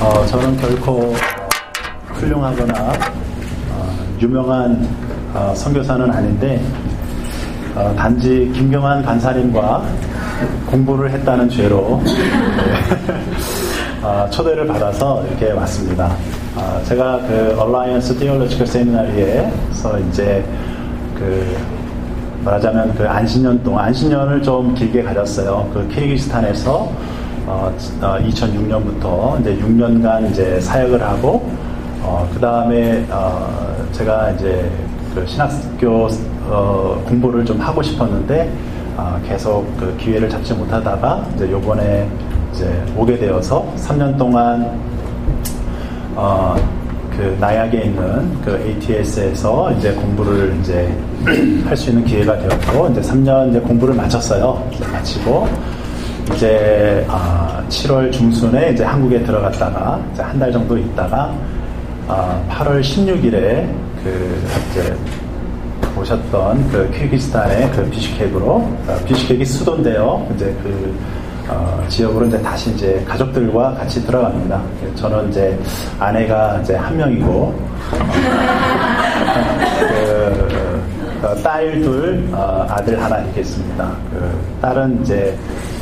어, 저는 결코 훌륭하거나 어, 유명한 어, 선교사는 아닌데 어, 단지 김경환 간사님과 공부를 했다는 죄로 네. 어, 초대를 받아서 이렇게 왔습니다. 어, 제가 그 Alliance Theological Seminary에서 이제 그 말하자면 그 안식년 동안 안식년을 좀 길게 가졌어요. 그 키르기스탄에서 어, 2006년부터 어, 이제 6년간 이제 사역을 하고 어, 그 다음에 어, 제가 이제 그 신학교 어, 공부를 좀 하고 싶었는데 어, 계속 그 기회를 잡지 못하다가 이제 요번에 이제 오게 되어서 3년 동안 그 나약에 있는 그 ATS에서 이제 공부를 이제 할 수 있는 기회가 되었고 이제 3년 이제 공부를 마쳤어요. 마치고 이제 아, 7월 중순에 이제 한국에 들어갔다가 한 달 정도 있다가 아, 8월 16일에 그 이제 오셨던 그 키르기스탄의 그 비슈케크로 어, 비슈케크이 수도인데요. 이제 그 어, 지역으로 이제 다시 이제 가족들과 같이 들어갑니다. 저는 이제 아내가 이제 한 명이고 그, 어, 딸 둘, 어, 아들 하나 있겠습니다. 그 딸은 이제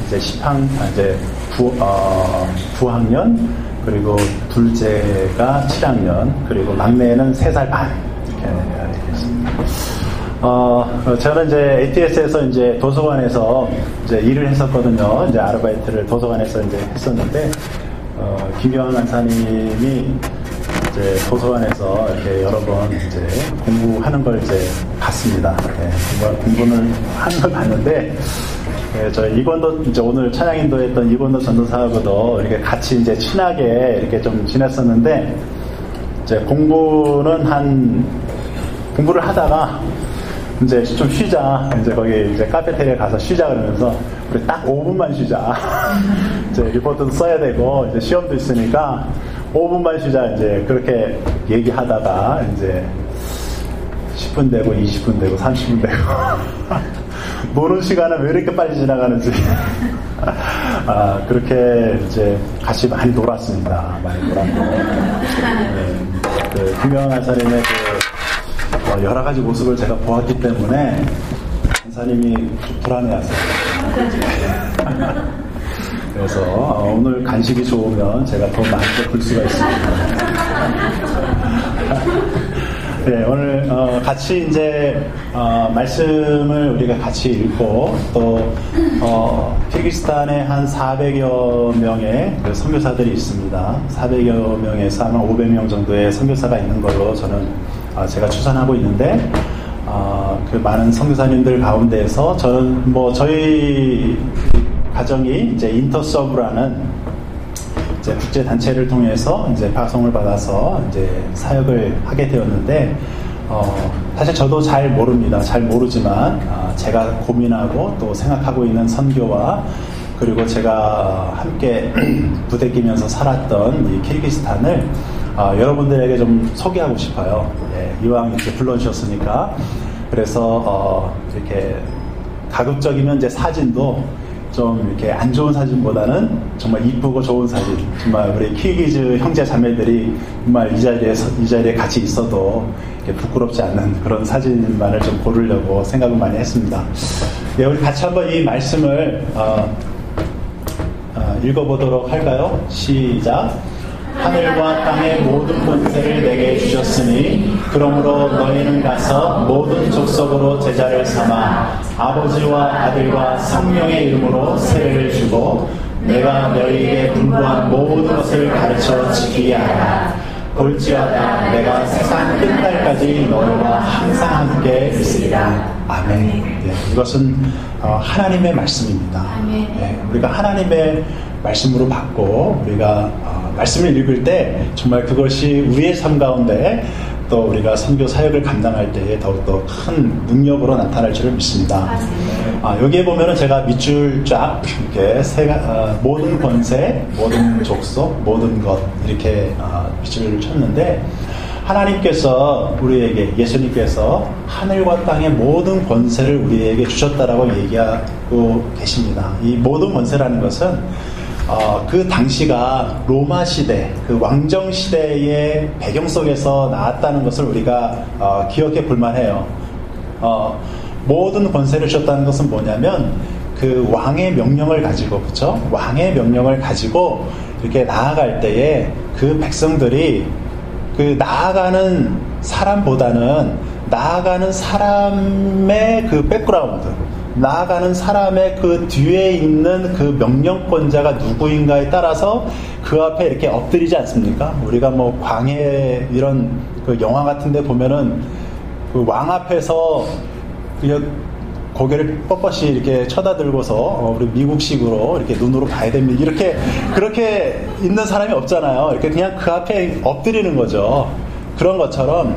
이제 10학, 아, 이제 9, 어, 9학년, 그리고 둘째가 7학년, 그리고 막내는 3살 반. 이렇게 되겠습니다. 어, 저는 이제 ATS에서 이제 도서관에서 이제 일을 했었거든요. 이제 아르바이트를 도서관에서 이제 했었는데, 어, 김경환 간사님이 이제 도서관에서 이렇게 여러 번 이제 공부하는 걸 이제 봤습니다. 네, 공부는 하는 걸 봤는데, 네, 저 이권도 이제 오늘 찬양 인도 했던 이권도 전도사하고도 이렇게 같이 이제 친하게 이렇게 좀 지냈었는데 이제 공부는 한 공부를 하다가 이제 좀 쉬자 이제 거기 이제 카페테리아 가서 쉬자 그러면서 우리 딱 5분만 쉬자 이제 리포트도 써야 되고 이제 시험도 있으니까 5분만 쉬자 이제 그렇게 얘기하다가 이제 10분 되고 20분 되고 30분 되고 노는 시간은 왜 이렇게 빨리 지나가는지. 아, 그렇게 이제 같이 많이 놀았습니다. 많이 놀았고. 네, 그, 김영환 한사님의 그, 어, 여러 가지 모습을 제가 보았기 때문에, 한사님이 불안해하세요. 그래서 어, 오늘 간식이 좋으면 제가 더 많이 볼 수가 있습니다. 네, 오늘 어, 같이 이제 어, 말씀을 우리가 같이 읽고 또 어, 키르기스탄에 한 400여 명의 그 선교사들이 있습니다. 400여 명에서 아마 500명 정도의 선교사가 있는 걸로 저는 어, 제가 추산하고 있는데 어, 그 많은 선교사님들 가운데에서 저는 뭐 저희 가정이 이제 인터서브라는 이제 국제 단체를 통해서 이제 파송을 받아서 이제 사역을 하게 되었는데 어, 사실 저도 잘 모릅니다. 잘 모르지만 어, 제가 고민하고 또 생각하고 있는 선교와 그리고 제가 함께 부대끼면서 살았던 이 키르기스탄을 어, 여러분들에게 좀 소개하고 싶어요. 예, 이왕 이렇게 불러주셨으니까 그래서 어, 이렇게 가급적이면 이제 사진도 좀 이렇게 안 좋은 사진보다는 정말 이쁘고 좋은 사진. 정말 우리 키기즈 형제 자매들이 정말 이 자리에서, 이 자리에 같이 있어도 부끄럽지 않는 그런 사진만을 좀 고르려고 생각을 많이 했습니다. 네, 우리 같이 한번 이 말씀을, 어, 어, 읽어보도록 할까요? 시작. 하늘과 땅의 모든 권세를 내게 주셨으니 그러므로 너희는 가서 모든 족속으로 제자를 삼아 아버지와 아들과 성령의 이름으로 세례를 주고 내가 너희에게 분부한 모든 것을 가르쳐 지키게 하라. 볼지어다 내가 세상 끝날까지 너희와 항상 함께 있으리라. 아멘. 네, 이것은 어, 하나님의 말씀입니다. 네, 우리가 하나님의 말씀으로 받고 우리가 어, 말씀을 읽을 때 정말 그것이 우리의 삶 가운데 또 우리가 선교 사역을 감당할 때에 더욱더 큰 능력으로 나타날 줄을 믿습니다. 아, 여기에 보면은 제가 밑줄 쫙 이렇게 세 어, 모든 권세, 모든 족속, 모든 것 이렇게 어, 밑줄을 쳤는데 하나님께서 우리에게 예수님께서 하늘과 땅의 모든 권세를 우리에게 주셨다라고 얘기하고 계십니다. 이 모든 권세라는 것은 어, 그 당시가 로마 시대, 그 왕정 시대의 배경 속에서 나왔다는 것을 우리가 어, 기억해 볼만 해요. 어, 모든 권세를 주셨다는 것은 뭐냐면 그 왕의 명령을 가지고 그렇죠? 왕의 명령을 가지고 이렇게 나아갈 때에 그 백성들이 그 나아가는 사람보다는 나아가는 사람의 그 백그라운드 나아가는 사람의 그 뒤에 있는 그 명령권자가 누구인가에 따라서 그 앞에 이렇게 엎드리지 않습니까? 우리가 뭐 광해 이런 그 영화 같은데 보면은 그 왕 앞에서 고개를 뻣뻣이 이렇게 쳐다들고서 어, 우리 미국식으로 이렇게 눈으로 봐야 됩니다. 이렇게 그렇게 있는 사람이 없잖아요. 이렇게 그냥 그 앞에 엎드리는 거죠. 그런 것처럼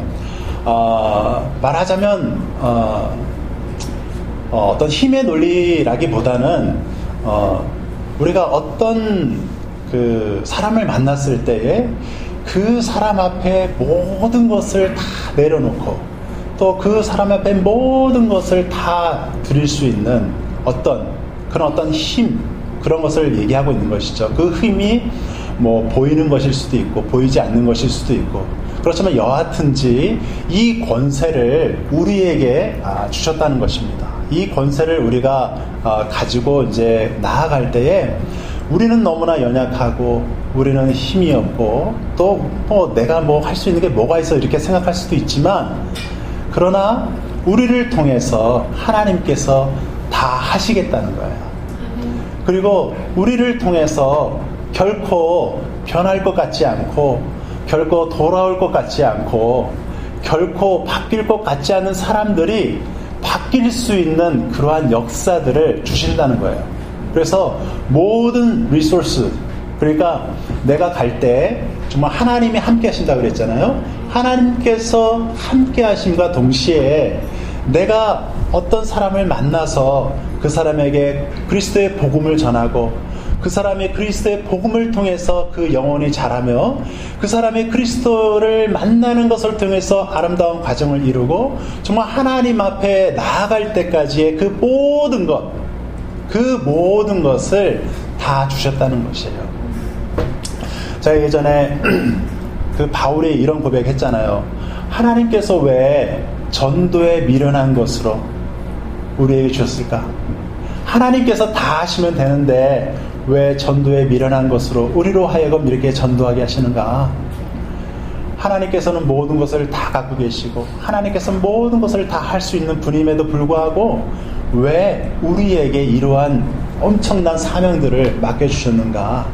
어, 말하자면 어, 어, 떤 힘의 논리라기보다는 어, 우리가 어떤 그 사람을 만났을 때에 그 사람 앞에 모든 것을 다 내려놓고 또 그 사람 앞에 모든 것을 다 드릴 수 있는 어떤 그런 어떤 힘 그런 것을 얘기하고 있는 것이죠. 그 힘이 뭐 보이는 것일 수도 있고 보이지 않는 것일 수도 있고 그렇지만 여하튼지 이 권세를 우리에게 아, 주셨다는 것입니다. 이 권세를 우리가 어, 가지고 이제 나아갈 때에 우리는 너무나 연약하고 우리는 힘이 없고 또 뭐 내가 뭐 할 수 있는 게 뭐가 있어 이렇게 생각할 수도 있지만 그러나 우리를 통해서 하나님께서 다 하시겠다는 거예요. 그리고 우리를 통해서 결코 변할 것 같지 않고 결코 돌아올 것 같지 않고 결코 바뀔 것 같지 않은 사람들이 바뀔 수 있는 그러한 역사들을 주신다는 거예요. 그래서 모든 리소스, 그러니까 내가 갈 때 정말 하나님이 함께 하신다 그랬잖아요. 하나님께서 함께 하심과 동시에 내가 어떤 사람을 만나서 그 사람에게 그리스도의 복음을 전하고 그 사람의 그리스도의 복음을 통해서 그 영혼이 자라며 그 사람의 그리스도를 만나는 것을 통해서 아름다운 과정을 이루고 정말 하나님 앞에 나아갈 때까지의 그 모든 것, 그 모든 것을 다 주셨다는 것이에요. 제가 예전에 그 바울이 이런 고백했잖아요. 하나님께서 왜 전도에 미련한 것으로 우리에게 주셨을까? 하나님께서 다 하시면 되는데 왜 전도에 미련한 것으로 우리로 하여금 이렇게 전도하게 하시는가? 하나님께서는 모든 것을 다 갖고 계시고 하나님께서 모든 것을 다 할 수 있는 분임에도 불구하고 왜 우리에게 이러한 엄청난 사명들을 맡겨주셨는가?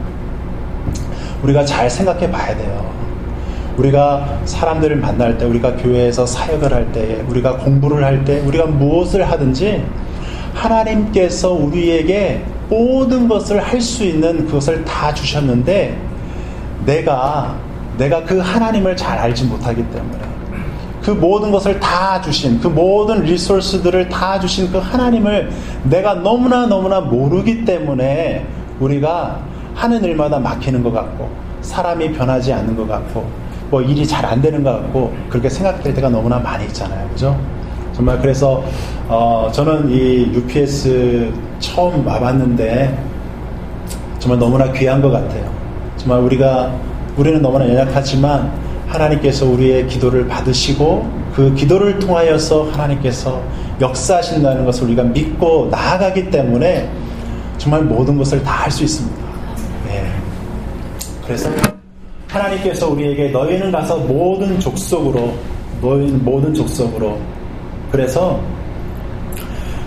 우리가 잘 생각해 봐야 돼요. 우리가 사람들을 만날 때, 우리가 교회에서 사역을 할 때, 우리가 공부를 할 때, 우리가 무엇을 하든지 하나님께서 우리에게 모든 것을 할 수 있는 그것을 다 주셨는데 내가 내가 그 하나님을 잘 알지 못하기 때문에 그 모든 것을 다 주신 그 모든 리소스들을 다 주신 그 하나님을 내가 너무나 너무나 모르기 때문에 우리가 하는 일마다 막히는 것 같고 사람이 변하지 않는 것 같고 뭐 일이 잘 안 되는 것 같고 그렇게 생각될 때가 너무나 많이 있잖아요. 그죠? 정말 그래서 어, 저는 이 UPS 처음 와봤는데 정말 너무나 귀한 것 같아요. 정말 우리가 우리는 너무나 연약하지만 하나님께서 우리의 기도를 받으시고 그 기도를 통하여서 하나님께서 역사하신다는 것을 우리가 믿고 나아가기 때문에 정말 모든 것을 다 할 수 있습니다. 네. 그래서 하나님께서 우리에게 너희는 가서 모든 족속으로 너희는 모든 족속으로 그래서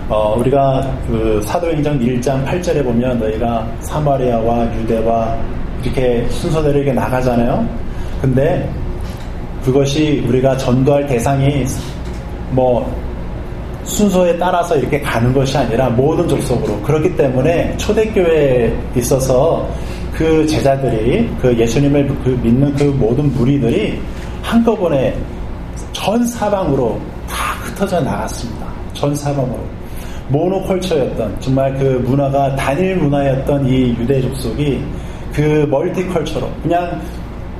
어, 우리가 그 사도행전 1장 8절에 보면 너희가 사마리아와 유대와 이렇게 순서대로 이렇게 나가잖아요. 근데 그것이 우리가 전도할 대상이 뭐 순서에 따라서 이렇게 가는 것이 아니라 모든 족속으로 그렇기 때문에 초대교회에 있어서 그 제자들이 그 예수님을 그 믿는 그 모든 무리들이 한꺼번에 전 사방으로 다 흩어져 나갔습니다. 전 사방으로. 모노컬처였던 정말 그 문화가 단일 문화였던 이 유대 족속이 그 멀티컬처로 그냥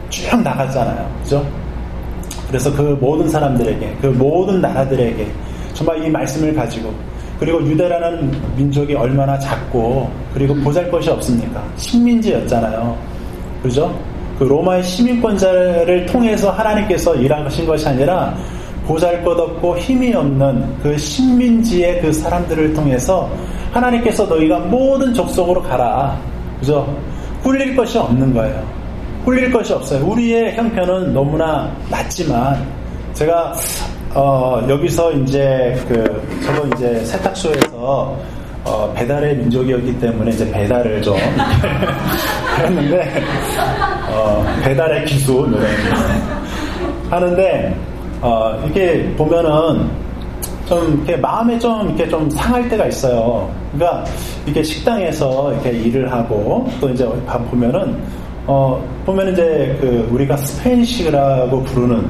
쭉 나갔잖아요. 그죠? 그래서 그 모든 사람들에게, 그 모든 나라들에게 정말 이 말씀을 가지고 그리고 유대라는 민족이 얼마나 작고 그리고 보잘 것이 없습니까? 식민지였잖아요. 그죠? 그 로마의 시민권자를 통해서 하나님께서 일하신 것이 아니라 보잘 것 없고 힘이 없는 그 식민지의 그 사람들을 통해서 하나님께서 너희가 모든 족속으로 가라. 그죠? 꿀릴 것이 없는 거예요. 꿀릴 것이 없어요. 우리의 형편은 너무나 낮지만 제가 어, 여기서 이제 그 저도 이제 세탁소에서 어, 배달의 민족이었기 때문에 이제 배달을 좀 했는데 어, 배달의 기술 하는데 어, 이렇게 보면은 좀 이렇게 마음에 좀 이렇게 좀 상할 때가 있어요. 그러니까 이렇게 식당에서 이렇게 일을 하고 또 이제 보면은 어 보면 이제 그 우리가 Spanish라고 부르는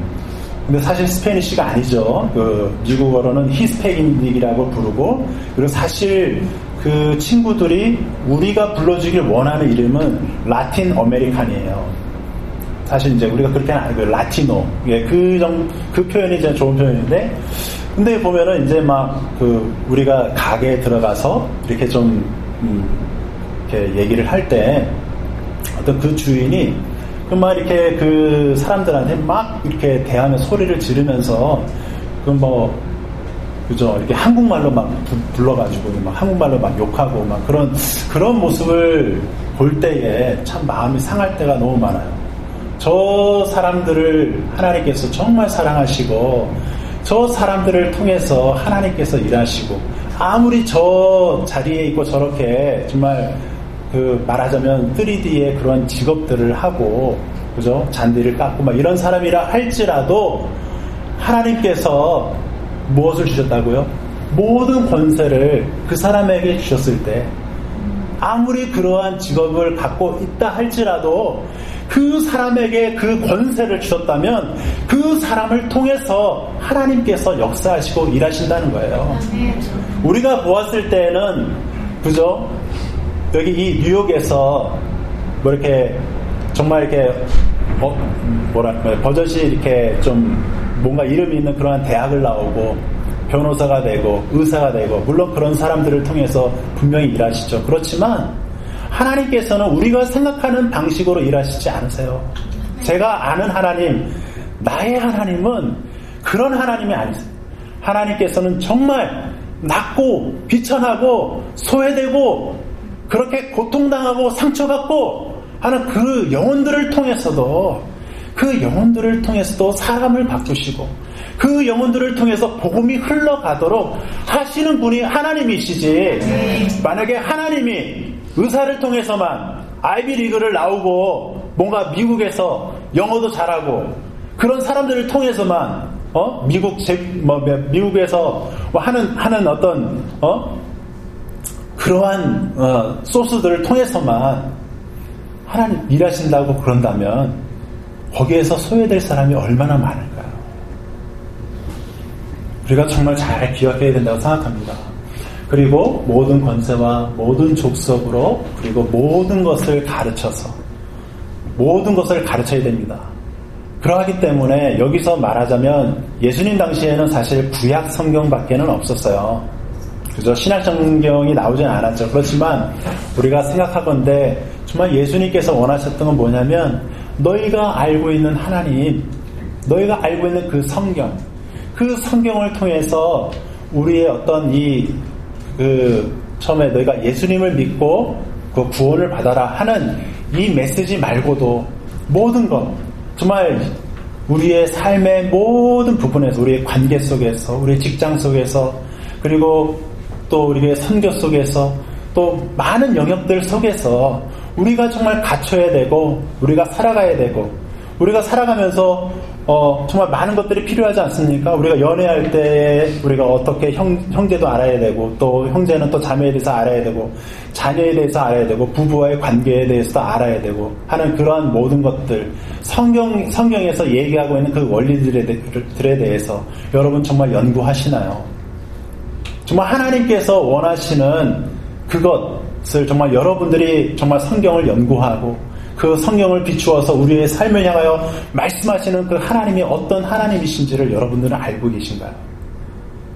근데 사실 Spanish가 아니죠. 그 미국어로는 히스패닉이라고 부르고 그리고 사실 그 친구들이 우리가 불러주길 원하는 이름은 Latin American이에요. 사실 이제 우리가 그렇게는 아니고 라티노. 예, 그 정, 그 표현이 이제 좋은 표현인데, 근데 보면은 이제 막 그 우리가 가게에 들어가서 이렇게 좀, 음, 이렇게 얘기를 할 때 어떤 그 주인이 그막 이렇게 그 사람들한테 막 이렇게 대하며 소리를 지르면서 그뭐 그죠 이렇게 한국말로 막 부, 불러가지고 막 한국말로 막 욕하고 막 그런 그런 모습을 볼 때에 참 마음이 상할 때가 너무 많아요. 저 사람들을 하나님께서 정말 사랑하시고 저 사람들을 통해서 하나님께서 일하시고 아무리 저 자리에 있고 저렇게 정말 그 말하자면 3D의 그런 직업들을 하고 그죠 잔디를 깎고 막 이런 사람이라 할지라도 하나님께서 무엇을 주셨다고요? 모든 권세를 그 사람에게 주셨을 때 아무리 그러한 직업을 갖고 있다 할지라도 그 사람에게 그 권세를 주셨다면 그 사람을 통해서 하나님께서 역사하시고 일하신다는 거예요. 우리가 보았을 때는 그죠? 여기 이 뉴욕에서 뭐 이렇게 정말 이렇게 어, 뭐라 버젓이 이렇게 좀 뭔가 이름이 있는 그러한 대학을 나오고 변호사가 되고 의사가 되고 물론 그런 사람들을 통해서 분명히 일하시죠. 그렇지만 하나님께서는 우리가 생각하는 방식으로 일하시지 않으세요. 제가 아는 하나님, 나의 하나님은 그런 하나님이 아니세요. 하나님께서는 정말 낮고 비천하고 소외되고 그렇게 고통당하고 상처받고 하는 그 영혼들을 통해서도 그 영혼들을 통해서도 사람을 바꾸시고 그 영혼들을 통해서 복음이 흘러가도록 하시는 분이 하나님이시지. 만약에 하나님이 의사를 통해서만 아이비리그를 나오고 뭔가 미국에서 영어도 잘하고 그런 사람들을 통해서만 어 미국 제, 뭐 미국에서 뭐 하는 하는 어떤 어 그러한 어, 소스들을 통해서만 하나님 일하신다고 그런다면 거기에서 소외될 사람이 얼마나 많을까요? 우리가 정말 잘 기억해야 된다고 생각합니다. 그리고 모든 권세와 모든 족속으로 그리고 모든 것을 가르쳐서 모든 것을 가르쳐야 됩니다. 그러하기 때문에 여기서 말하자면 예수님 당시에는 사실 구약 성경밖에는 없었어요. 그죠? 신약 성경이 나오진 않았죠. 그렇지만 우리가 생각하건데 정말 예수님께서 원하셨던 건 뭐냐면 너희가 알고 있는 하나님, 너희가 알고 있는 그 성경, 그 성경을 통해서 우리의 어떤 이, 그, 처음에 너희가 예수님을 믿고 그 구원을 받아라 하는 이 메시지 말고도 모든 것, 정말 우리의 삶의 모든 부분에서, 우리의 관계 속에서, 우리의 직장 속에서, 그리고 또 우리의 선교 속에서, 또 많은 영역들 속에서 우리가 정말 갖춰야 되고, 우리가 살아가야 되고, 우리가 살아가면서 어, 정말 많은 것들이 필요하지 않습니까? 우리가 연애할 때 우리가 어떻게 형, 형제도 알아야 되고 또 형제는 또 자매에 대해서 알아야 되고 자녀에 대해서 알아야 되고 부부와의 관계에 대해서도 알아야 되고 하는 그러한 모든 것들 성경 성경에서 얘기하고 있는 그 원리들에 대해서 여러분 정말 연구하시나요? 정말 하나님께서 원하시는 그것을 정말 여러분들이 정말 성경을 연구하고 그 성경을 비추어서 우리의 삶을 향하여 말씀하시는 그 하나님이 어떤 하나님이신지를 여러분들은 알고 계신가요?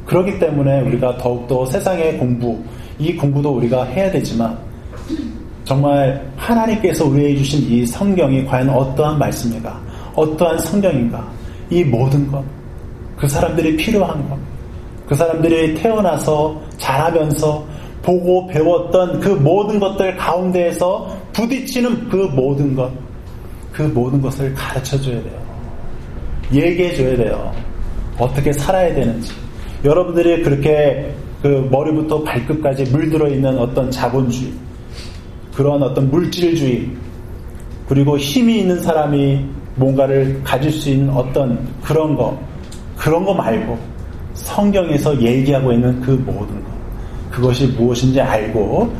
그렇기 때문에 우리가 더욱더 세상의 공부, 이 공부도 우리가 해야 되지만 정말 하나님께서 우리에게 주신 이 성경이 과연 어떠한 말씀인가, 어떠한 성경인가, 이 모든 것, 그 사람들이 필요한 것, 그 사람들이 태어나서 자라면서 보고 배웠던 그 모든 것들 가운데에서 부딪히는 그 모든 것, 그 모든 것을 가르쳐 줘야 돼요. 얘기해 줘야 돼요. 어떻게 살아야 되는지. 여러분들이 그렇게 그 머리부터 발끝까지 물들어 있는 어떤 자본주의, 그런 어떤 물질주의, 그리고 힘이 있는 사람이 뭔가를 가질 수 있는 어떤 그런 거, 그런 거 말고 성경에서 얘기하고 있는 그 모든 것, 그것이 무엇인지 알고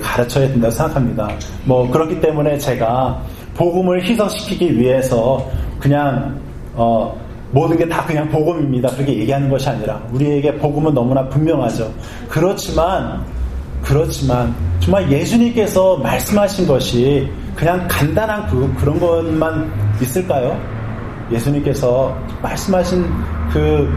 가르쳐야 된다고 생각합니다. 뭐 그렇기 때문에 제가 복음을 희석시키기 위해서 그냥 어, 모든 게 다 그냥 복음입니다. 그렇게 얘기하는 것이 아니라 우리에게 복음은 너무나 분명하죠. 그렇지만 그렇지만 정말 예수님께서 말씀하신 것이 그냥 간단한 그, 그런 것만 있을까요? 예수님께서 말씀하신 그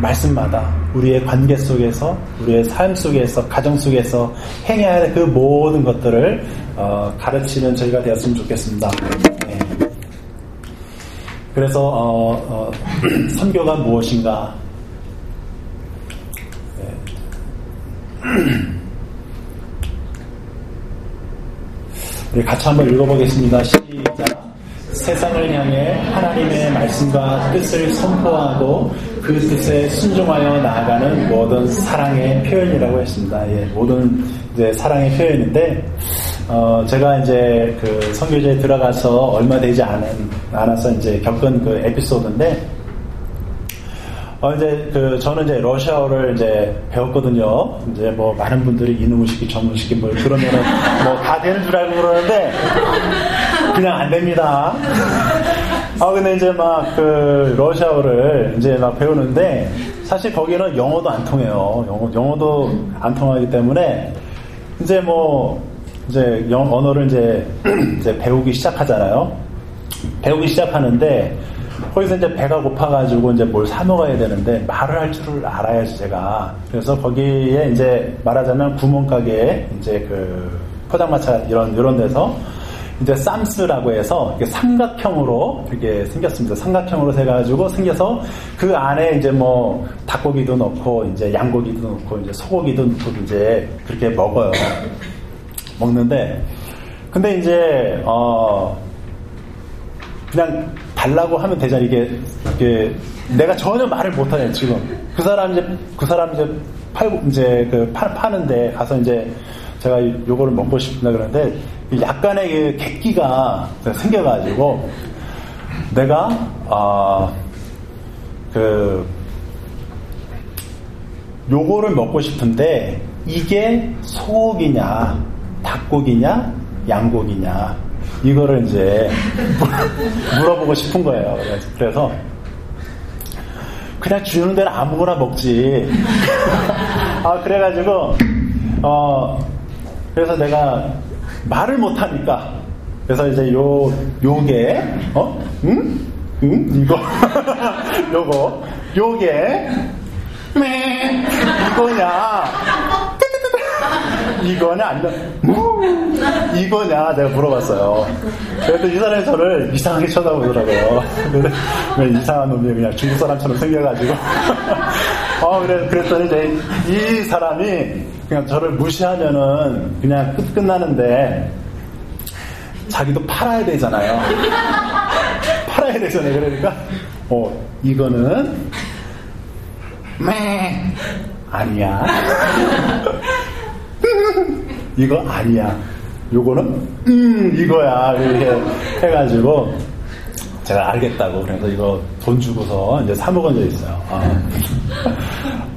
말씀마다 우리의 관계 속에서, 우리의 삶 속에서, 가정 속에서 행해야 할 그 모든 것들을 어, 가르치는 저희가 되었으면 좋겠습니다. 네. 그래서 어, 어, 선교가 무엇인가? 네. 우리 같이 한번 읽어보겠습니다. 시작. 세상을 향해 하나님의 말씀과 뜻을 선포하고 그 뜻에 순종하여 나아가는 모든 사랑의 표현이라고 했습니다. 예, 모든 이제 사랑의 표현인데 어, 제가 이제 그 선교제에 들어가서 얼마 되지 않은, 않아서 이제 겪은 그 에피소드인데, 어, 이제 그, 저는 이제 러시아어를 이제 배웠거든요. 이제 뭐 많은 분들이 이놈의식이 저놈의식이 뭐 그러면은 뭐 다 되는 줄 알고 그러는데, 그냥 안 됩니다. 아, 근데 이제 막 그 러시아어를 이제 막 배우는데, 사실 거기는 영어도 안 통해요. 영어, 영어도 안 통하기 때문에, 이제 뭐, 이제 영 언어를 이제, 이제 배우기 시작하잖아요. 배우기 시작하는데 거기서 이제 배가 고파가지고 이제 뭘 사 먹어야 되는데 말을 할 줄을 알아야지 제가. 그래서 거기에 이제 말하자면 구멍가게 이제 그 포장마차 이런 이런 데서 이제 쌈스라고 해서 삼각형으로 이렇게 생겼습니다. 삼각형으로 해가지고 생겨서 그 안에 이제 뭐 닭고기도 넣고 이제 양고기도 넣고 이제 소고기도 넣고 이제 그렇게 먹어요. 먹는데 근데 이제 어 그냥 달라고 하면 되잖아 이게 이게 내가 전혀 말을 못하네 지금 그 사람 이제 그 사람 이제 팔고 이제 그 파, 파는데 가서 이제 제가 요거를 먹고 싶다 그러는데 약간의 그 객기가 생겨가지고 내가 아그 요거를 먹고 싶은데 이게 소고기냐 닭고기냐 양고기냐 이거를 이제 물어보고 싶은 거예요. 그래서 그냥 주는 데는 아무거나 먹지. 아 그래가지고 어 그래서 내가 말을 못하니까. 그래서 이제 요 요게 어? 응? 응? 이거. 요거. 요게. 매. 이거냐. 이거냐 아니면 이거냐 내가 물어봤어요. 그랬더니 이 사람이 저를 이상하게 쳐다보더라고요. 왜 이상한 놈이 그냥 중국 사람처럼 생겨가지고. 어 그래 그랬더니 이제 이 사람이 그냥 저를 무시하면은 그냥 끝 끝나는데 자기도 팔아야 되잖아요. 팔아야 되잖아요. 그러니까 어 이거는 매 아니야. 이거 아니야. 요거는 음 이거야 이렇게 해가지고 제가 알겠다고 그래서 이거 돈 주고서 이제 사 먹은 적 있어요. 어.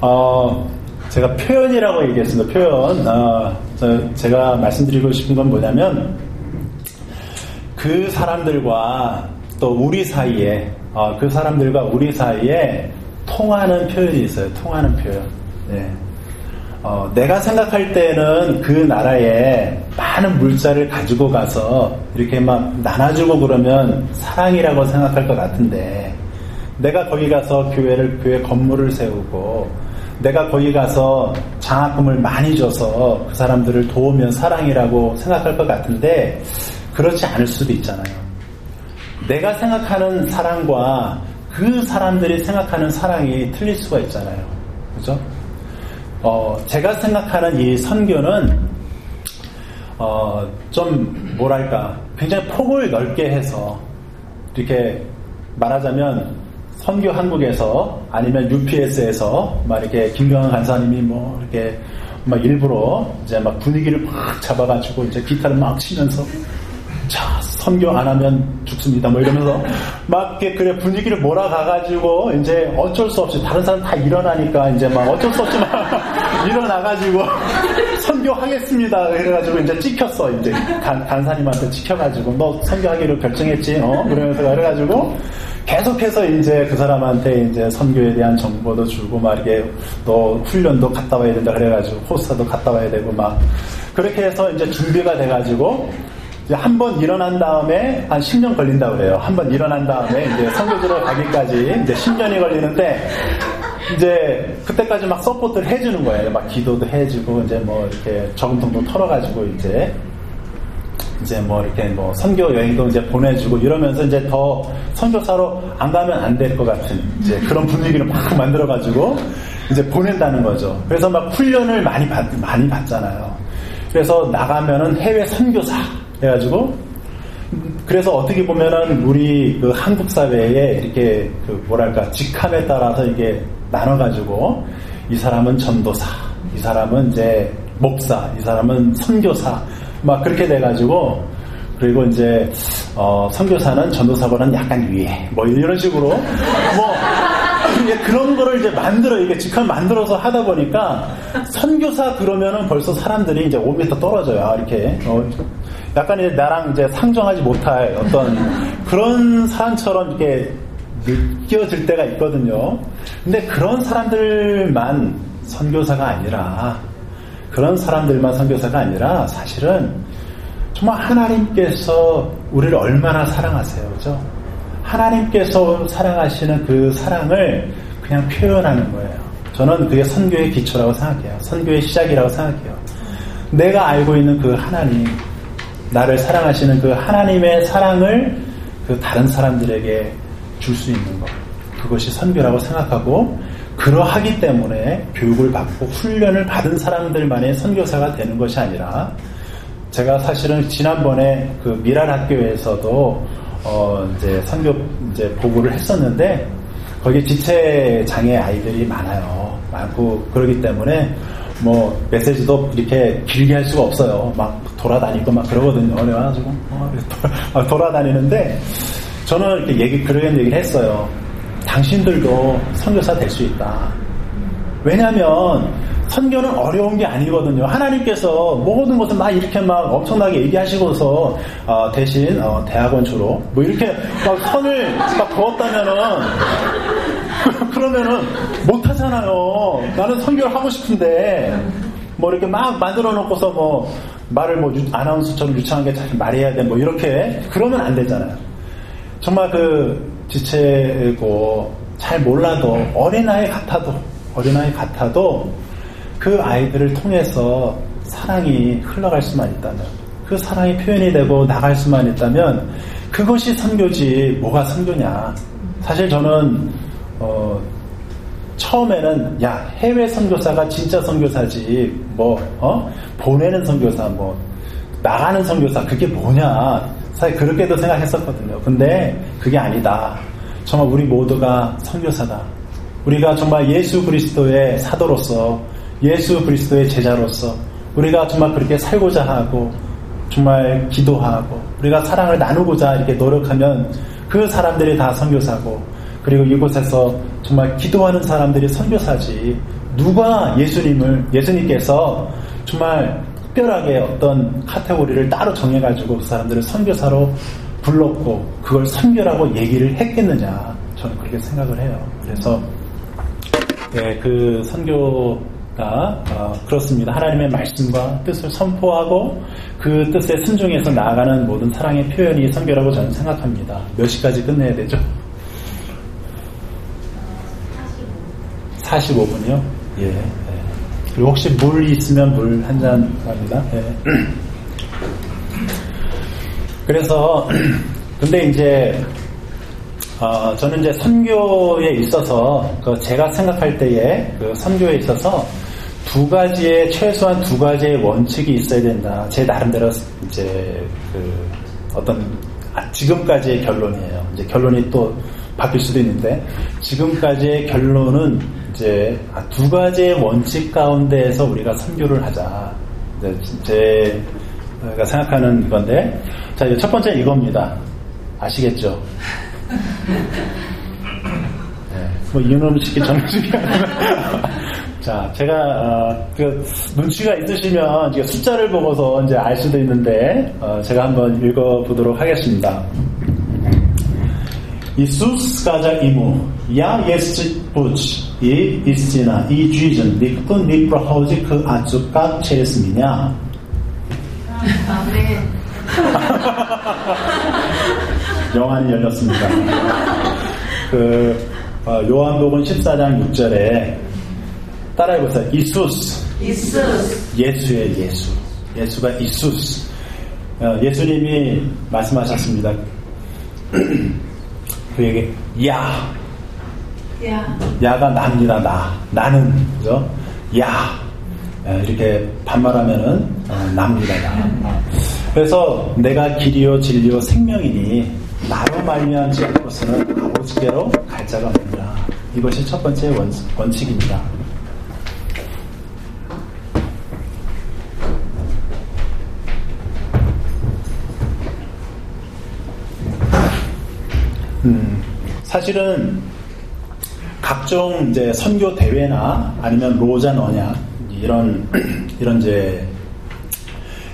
어, 제가 표현이라고 얘기했습니다. 표현. 어, 제가 말씀드리고 싶은 건 뭐냐면 그 사람들과 또 우리 사이에 어, 그 사람들과 우리 사이에 통하는 표현이 있어요. 통하는 표현. 네. 어, 내가 생각할 때는 그 나라에 많은 물자를 가지고 가서 이렇게 막 나눠주고 그러면 사랑이라고 생각할 것 같은데 내가 거기 가서 교회를 교회 건물을 세우고 내가 거기 가서 장학금을 많이 줘서 그 사람들을 도우면 사랑이라고 생각할 것 같은데 그렇지 않을 수도 있잖아요. 내가 생각하는 사랑과 그 사람들이 생각하는 사랑이 틀릴 수가 있잖아요. 그죠? 어, 제가 생각하는 이 선교는, 어, 좀, 뭐랄까, 굉장히 폭을 넓게 해서, 이렇게 말하자면, 선교 한국에서, 아니면 UPS에서, 막 이렇게 김경환 간사님이 뭐, 이렇게, 막 일부러, 이제 막 분위기를 막 잡아가지고, 이제 기타를 막 치면서, 자, 선교 안 하면 죽습니다. 뭐 이러면서 막 그래 분위기를 몰아가가지고 이제 어쩔 수 없이 다른 사람 다 일어나니까 이제 막 어쩔 수막 일어나가지고 선교하겠습니다. 그래가지고 이제 찍혔어. 이제 간, 간사님한테 찍혀가지고 너 선교하기로 결정했지. 어? 그러면서 그래가지고 계속해서 이제 그 사람한테 이제 선교에 대한 정보도 주고 막 이렇게 너 훈련도 갔다 와야 된다 그래가지고 호스타도 갔다 와야 되고 막 그렇게 해서 이제 준비가 돼가지고 한번 일어난 다음에 한 10년 걸린다 그래요. 한 번 일어난 다음에 이제 선교지로 가기까지 이제 10년이 걸리는데 이제 그때까지 막 support를 해주는 거예요. 막 기도도 해주고 이제 뭐 이렇게 저금통도 털어가지고 이제 이제 뭐 이렇게 뭐 선교 여행도 이제 보내주고 이러면서 이제 더 선교사로 안 가면 안 될 것 같은 이제 그런 분위기를 막 만들어가지고 이제 보낸다는 거죠. 그래서 막 훈련을 많이 받 많이 받잖아요. 그래서 나가면은 해외 선교사 해가지고 그래서 어떻게 보면은 우리 그 한국 사회에 이렇게 그 뭐랄까 직함에 따라서 이게 나눠가지고 이 사람은 전도사, 이 사람은 이제 목사, 이 사람은 선교사 막 그렇게 돼가지고 그리고 이제 어, 선교사는 전도사보다는 약간 위에. 뭐 이런 식으로. 뭐 이제 그런 거를 이제 만들어 이게 직함 만들어서 하다 보니까 선교사 그러면은 벌써 사람들이 이제 5m 떨어져요. 이렇게. 어, 약간 이제 나랑 이제 상정하지 못할 어떤 그런 사람처럼 이렇게 느껴질 때가 있거든요. 근데 그런 사람들만 선교사가 아니라 그런 사람들만 선교사가 아니라 사실은 정말 하나님께서 우리를 얼마나 사랑하세요. 그죠? 하나님께서 사랑하시는 그 사랑을 그냥 표현하는 거예요. 저는 그게 선교의 기초라고 생각해요. 선교의 시작이라고 생각해요. 내가 알고 있는 그 하나님, 나를 사랑하시는 그 하나님의 사랑을 그 다른 사람들에게 줄 수 있는 것. 그것이 선교라고 생각하고 그러하기 때문에 교육을 받고 훈련을 받은 사람들만의 선교사가 되는 것이 아니라 제가 사실은 지난번에 그 미랄 학교에서도 어 이제 선교 이제 보고를 했었는데 거기 지체 장애 아이들이 많아요. 많고 그러기 때문에 뭐 메시지도 이렇게 길게 할 수가 없어요. 막 돌아다니고 막 그러거든요. 그래가지고 어, 돌아다니는데 저는 이렇게 얘기 그런 얘기를 했어요. 당신들도 선교사 될 수 있다. 왜냐하면 선교는 어려운 게 아니거든요. 하나님께서 모든 것을 막 이렇게 막 엄청나게 얘기하시고서 어, 대신 어, 대학원 졸업 뭐 이렇게 막 선을 막 그었다면은 그러면은 못 하잖아요. 나는 선교를 하고 싶은데 뭐 이렇게 막 만들어 놓고서 뭐 말을 뭐 유, 아나운서처럼 유창하게 잘 말해야 돼 뭐 이렇게 그러면 안 되잖아요. 정말 그 지체고 잘 몰라도 어린아이 같아도 어린아이 같아도 그 아이들을 통해서 사랑이 흘러갈 수만 있다면 그 사랑이 표현이 되고 나갈 수만 있다면 그것이 선교지 뭐가 선교냐 사실 저는 어 처음에는 야 해외 선교사가 진짜 선교사지 뭐 어? 보내는 선교사 뭐 나가는 선교사 그게 뭐냐 사실 그렇게도 생각했었거든요. 근데 그게 아니다. 정말 우리 모두가 선교사다. 우리가 정말 예수 그리스도의 사도로서 예수 그리스도의 제자로서 우리가 정말 그렇게 살고자 하고 정말 기도하고 우리가 사랑을 나누고자 이렇게 노력하면 그 사람들이 다 선교사고 그리고 이곳에서 정말 기도하는 사람들이 선교사지 누가 예수님을 예수님께서 정말 특별하게 어떤 카테고리를 따로 정해가지고 그 사람들을 선교사로 불렀고 그걸 선교라고 얘기를 했겠느냐 저는 그렇게 생각을 해요. 그래서 예, 그 선교 어, 그렇습니다. 하나님의 말씀과 뜻을 선포하고 그 뜻에 순종해서 나아가는 모든 사랑의 표현이 선교라고 저는 생각합니다. 몇 시까지 끝내야 되죠? 45분이요? 예. 예. 그리고 혹시 물 있으면 물 한 잔 합니다. 예. 그래서 근데 이제 어, 저는 이제 선교에 있어서 그 제가 생각할 때에 그 선교에 있어서 두 가지의 최소한 두 가지의 원칙이 있어야 된다. 제 나름대로 이제 그 어떤 아, 지금까지의 결론이에요. 이제 결론이 또 바뀔 수도 있는데 지금까지의 결론은 이제 아, 두 가지의 원칙 가운데에서 우리가 선교를 하자. 제가 생각하는 건데 자, 첫 번째 이겁니다. 아시겠죠? 네, 뭐 이놈 시키 정식이 자, 제가 어, 그 눈치가 있으시면 숫자를 보고서 이제 알 수도 있는데 어, 제가 한번 읽어보도록 하겠습니다. Isus kazak imu, ya jest puć i istina i życie, nikto nie prochodzi k adzukach przez mnie. 영안이 열렸습니다. 그 어, 요한복음 14장 6절에 따라해보세요. 이수스. 이수스. 예수의 예수. 예수가 이수스. 어, 예수님이 말씀하셨습니다. 그에게 야. 야. 야가 납니다. 나. 나는 그죠? 야. 어, 이렇게 반말하면은 어, 납니다. 나. 그래서 내가 길이요 진리요 생명이니 나로 말미암지 않고서는 아버지께로 갈 자가 없느라. 이것이 첫 번째 원, 원칙입니다. 사실은 각종 이제 선교 대회나 아니면 로잔 언약 이런 이런 이제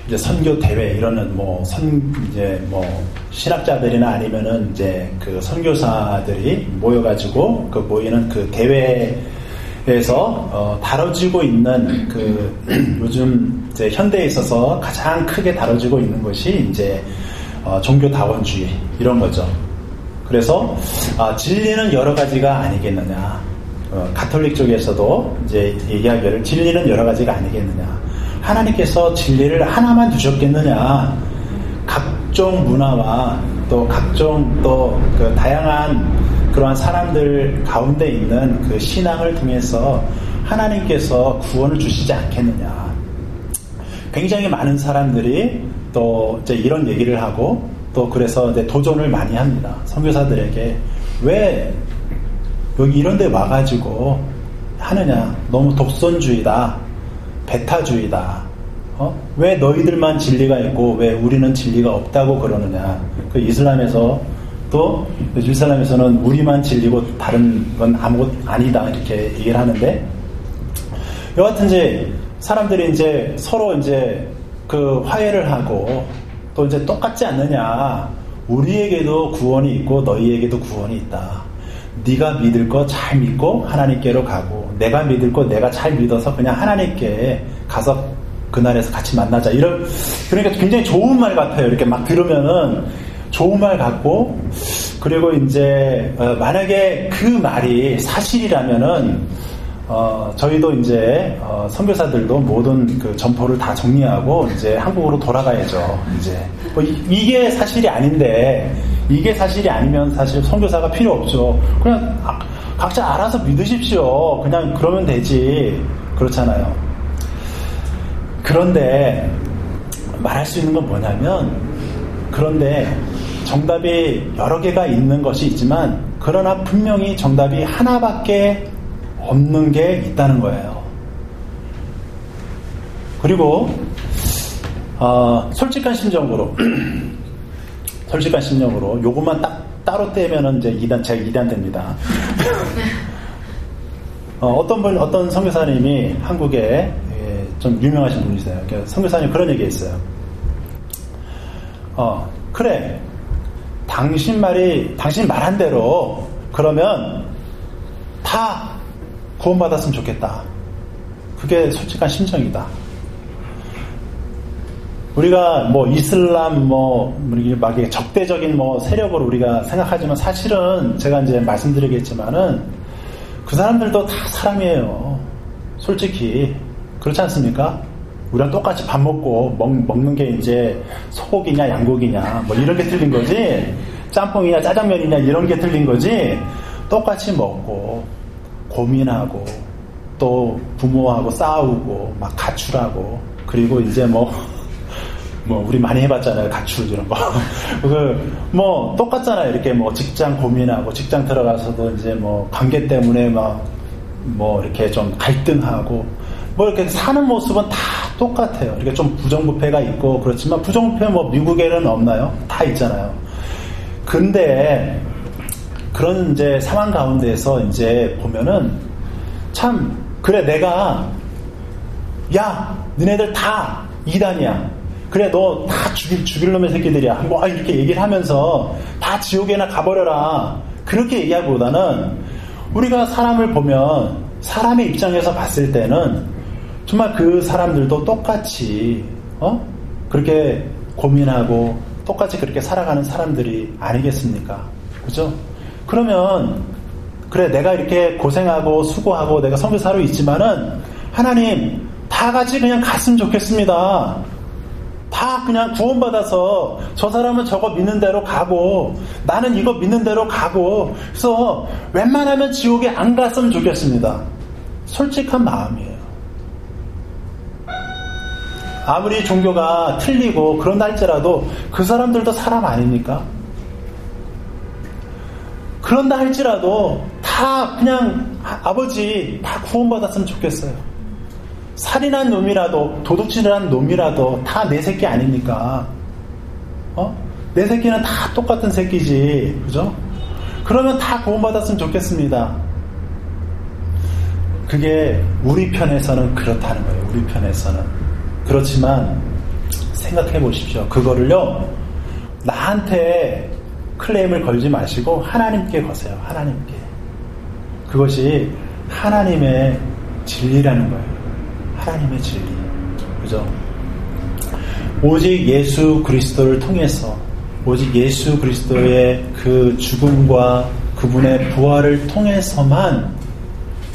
이제 선교 대회 이런 뭐선 이제 뭐 신학자들이나 아니면은 이제 그 선교사들이 모여가지고 그 모이는 그 대회에서 어 다뤄지고 있는 그 요즘 이제 현대에 있어서 가장 크게 다뤄지고 있는 것이 이제 어 종교 다원주의 이런 거죠. 그래서 아, 진리는 여러 가지가 아니겠느냐. 어, 가톨릭 쪽에서도 이제 이야기를 진리는 여러 가지가 아니겠느냐. 하나님께서 진리를 하나만 두셨겠느냐. 각종 문화와 또 각종 또 그 다양한 그러한 사람들 가운데 있는 그 신앙을 통해서 하나님께서 구원을 주시지 않겠느냐. 굉장히 많은 사람들이 또 이제 이런 얘기를 하고 또 그래서 이제 도전을 많이 합니다. 선교사들에게 왜 여기 이런 데 와가지고 하느냐. 너무 독선주의다. 배타주의다. 어? 왜 너희들만 진리가 있고 왜 우리는 진리가 없다고 그러느냐. 그 이슬람에서 또 이슬람에서는 우리만 진리고 다른 건 아무것 아니다. 이렇게 얘기를 하는데 여하튼 이제 사람들이 이제 서로 이제 그 화해를 하고 또 이제 똑같지 않느냐. 우리에게도 구원이 있고 너희에게도 구원이 있다. 네가 믿을 거 잘 믿고 하나님께로 가고 내가 믿을 거 내가 잘 믿어서 그냥 하나님께 가서 그날에서 같이 만나자. 이런 그러니까 굉장히 좋은 말 같아요. 이렇게 막 들으면은 좋은 말 같고 그리고 이제 어 만약에 그 말이 사실이라면은 어, 저희도 이제 어, 선교사들도 모든 그 점포를 다 정리하고 이제 한국으로 돌아가야죠. 이제 뭐 이, 게 사실이 아닌데 이게 사실이 아니면 사실 선교사가 필요 없죠. 그냥 아, 각자 알아서 믿으십시오. 그냥 그러면 되지. 그렇잖아요. 그런데 말할 수 있는 건 뭐냐면 그런데 정답이 여러 개가 있는 것이 있지만 그러나 분명히 정답이 하나밖에 없는 게 있다는 거예요. 그리고 어, 솔직한 심정으로 솔직한 심정으로 요것만 딱 따로 떼면은 이제 2단 제가 2단 됩니다. 어, 떤 분, 어떤 선교사님이 한국에 예, 좀 유명하신 분이세요. 선교사님 그런 얘기 했어요. 어, 그래. 당신 말이, 당신 말한 대로 그러면 다 구원받았으면 좋겠다. 그게 솔직한 심정이다. 우리가 뭐 이슬람 뭐 막 적대적인 뭐 세력으로 우리가 생각하지만 사실은 제가 이제 말씀드리겠지만은 그 사람들도 다 사람이에요. 솔직히 그렇지 않습니까? 우리랑 똑같이 밥 먹고 먹, 먹는 게 이제 소고기냐 양고기냐 뭐 이런 게 틀린 거지 짬뽕이냐 짜장면이냐 이런 게 틀린 거지 똑같이 먹고 고민하고 또 부모하고 싸우고 막 가출하고 그리고 이제 뭐 뭐 우리 많이 해봤잖아요 가출 이런 거. 그뭐 똑같잖아요 이렇게 뭐 직장 고민하고 직장 들어가서도 이제 뭐 관계 때문에 막 뭐 이렇게 좀 갈등하고 뭐 이렇게 사는 모습은 다 똑같아요. 이렇게 좀 부정부패가 있고 그렇지만 부정부패 뭐 미국에는 없나요? 다 있잖아요. 근데 그런 이제 상황 가운데서 이제 보면은 참 그래 내가 야 너네들 다 이단이야 그래 너 다 죽일 죽일 놈의 새끼들이야. 뭐 이렇게 얘기를 하면서 다 지옥에나 가버려라. 그렇게 얘기하기보다는 우리가 사람을 보면 사람의 입장에서 봤을 때는 정말 그 사람들도 똑같이 어 그렇게 고민하고 똑같이 그렇게 살아가는 사람들이 아니겠습니까? 그죠? 그러면 그래 내가 이렇게 고생하고 수고하고 내가 성교사로 있지만은 하나님 다 같이 그냥 갔으면 좋겠습니다. 다 그냥 구원받아서 저 사람은 저거 믿는 대로 가고 나는 이거 믿는 대로 가고 그래서 웬만하면 지옥에 안 갔으면 좋겠습니다. 솔직한 마음이에요. 아무리 종교가 틀리고 그런 할지라도 그 사람들도 사람 아닙니까? 그런다 할지라도 다 그냥 아버지 다 구원받았으면 좋겠어요. 살인한 놈이라도 도둑질한 놈이라도 다 내 새끼 아닙니까? 어? 내 새끼는 다 똑같은 새끼지, 그죠? 그러면 다 구원받았으면 좋겠습니다. 그게 우리 편에서는 그렇다는 거예요. 우리 편에서는 그렇지만 생각해 보십시오. 그거를요 나한테 클레임을 걸지 마시고 하나님께 거세요. 하나님께 그것이 하나님의 진리라는 거예요. 하나님의 진리. 그죠? 오직 예수 그리스도를 통해서, 오직 예수 그리스도의 그 죽음과 그분의 부활을 통해서만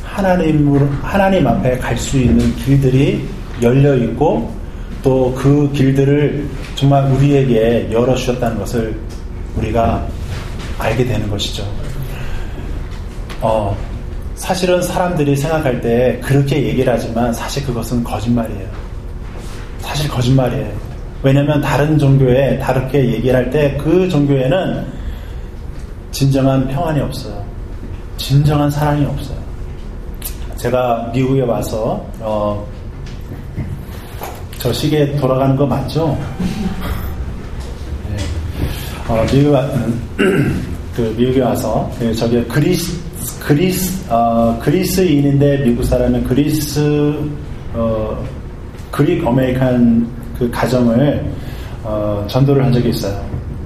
하나님으로, 하나님 앞에 갈 수 있는 길들이 열려 있고 또 그 길들을 정말 우리에게 열어 주셨다는 것을 우리가 알게 되는 것이죠. 어, 사실은 사람들이 생각할 때 그렇게 얘기를 하지만 사실 그것은 거짓말이에요. 사실 거짓말이에요. 왜냐하면 다른 종교에 다르게 얘기를 할 때 그 종교에는 진정한 평안이 없어요. 진정한 사랑이 없어요. 제가 미국에 와서 어, 저 시계 돌아가는 거 맞죠? 네. 어, 미국 그 미국에 와서 그 저기 그리스 그리스 어, 그리스인인데 미국 사람은 그리스 어, Greek American 그 가정을 어, 전도를 한 적이 있어요.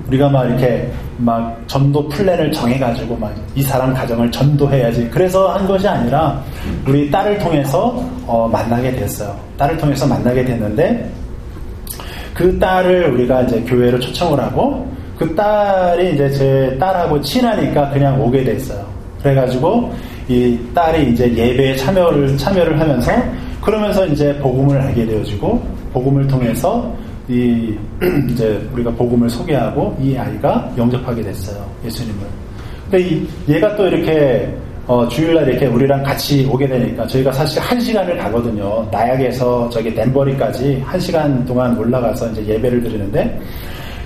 우리가 막 이렇게 막 전도 플랜을 정해가지고 막 이 사람 가정을 전도해야지. 그래서 한 것이 아니라 우리 딸을 통해서 어, 만나게 됐어요. 딸을 통해서 만나게 됐는데 그 딸을 우리가 이제 교회로 초청을 하고 그 딸이 이제 제 딸하고 친하니까 그냥 오게 됐어요. 그래가지고 이 딸이 이제 예배에 참여를 참여를 하면서 그러면서 이제 복음을 알게 되어지고 복음을 통해서 이 이제 우리가 복음을 소개하고 이 아이가 영접하게 됐어요 예수님을. 근데 이 얘가 또 이렇게 어, 주일날 이렇게 우리랑 같이 오게 되니까 저희가 사실 한 시간을 가거든요. 나약에서 저기 덴버리까지 한 시간 동안 올라가서 이제 예배를 드리는데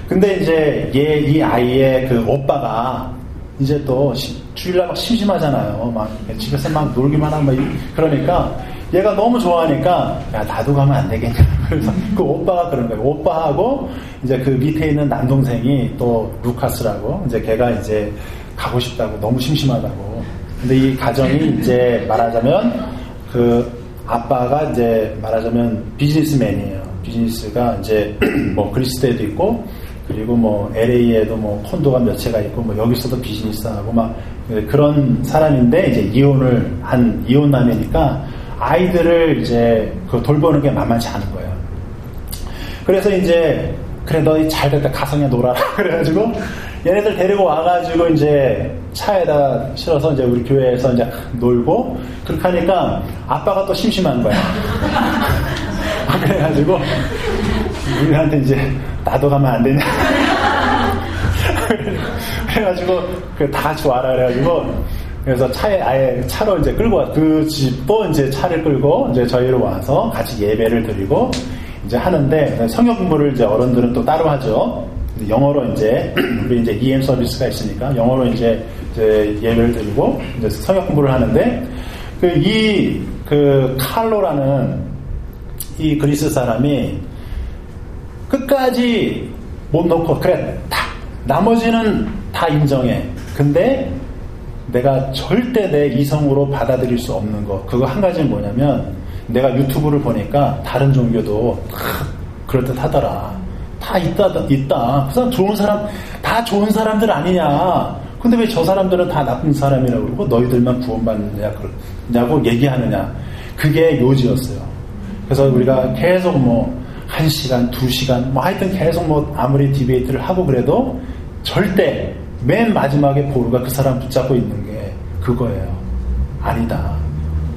근데 이제 얘 이 아이의 그 오빠가 이제 또 주일날 막 심심하잖아요. 막 집에서 막 놀기만 막 그러니까 얘가 너무 좋아하니까 야 나도 가면 안 되겠냐. 그래서 그 오빠가 그런 거예요. 오빠하고 이제 그 밑에 있는 남동생이 또 루카스라고 이제 걔가 이제 가고 싶다고 너무 심심하다고. 근데 이 가정이 이제 말하자면 그 아빠가 이제 말하자면 비즈니스맨이에요. 비즈니스가 이제 뭐 그리스도에도 있고 그리고 뭐 LA에도 뭐 콘도가 몇 채가 있고 뭐 여기서도 비즈니스 하고 막 그런 사람인데 이제 이혼을 한 이혼남이니까 아이들을 이제 그 돌보는 게 만만치 않은 거예요. 그래서 이제 그래 너 잘 됐다 가성에 놀아라 그래가지고 얘네들 데리고 와가지고 이제 차에다 실어서 이제 우리 교회에서 이제 놀고 그렇게 하니까 아빠가 또 심심한 거야. 그래가지고 우리한테 이제 나도 가면 안 되냐. 그래가지고 다 같이 와라 그래가지고 그래서 차에 아예 차로 이제 끌고 와. 그 집도 이제 차를 끌고 이제 저희로 와서 같이 예배를 드리고 이제 하는데 성역 공부를 이제 어른들은 또 따로 하죠. 영어로 이제 우리 이제 EM 서비스가 있으니까 영어로 이제, 이제 예배를 드리고 이제 성역 공부를 하는데 그 이그 그 칼로라는 이 그리스 사람이 끝까지 못 놓고 그래 다 나머지는 다 인정해. 근데 내가 절대 내 이성으로 받아들일 수 없는 거 그거 한 가지는 뭐냐면 내가 유튜브를 보니까 다른 종교도 다 그럴듯 하더라. 다 있다, 있다. 그 사람 좋은 사람, 다 좋은 사람들 아니냐. 근데 왜 저 사람들은 다 나쁜 사람이라고 그러고 너희들만 구원받느냐, 그러냐고 얘기하느냐. 그게 요지였어요. 그래서 우리가 계속 뭐, 한 시간, 두 시간, 뭐 하여튼 계속 뭐 아무리 디베이트를 하고 그래도 절대 맨 마지막에 보루가 그 사람 붙잡고 있는 게 그거예요. 아니다.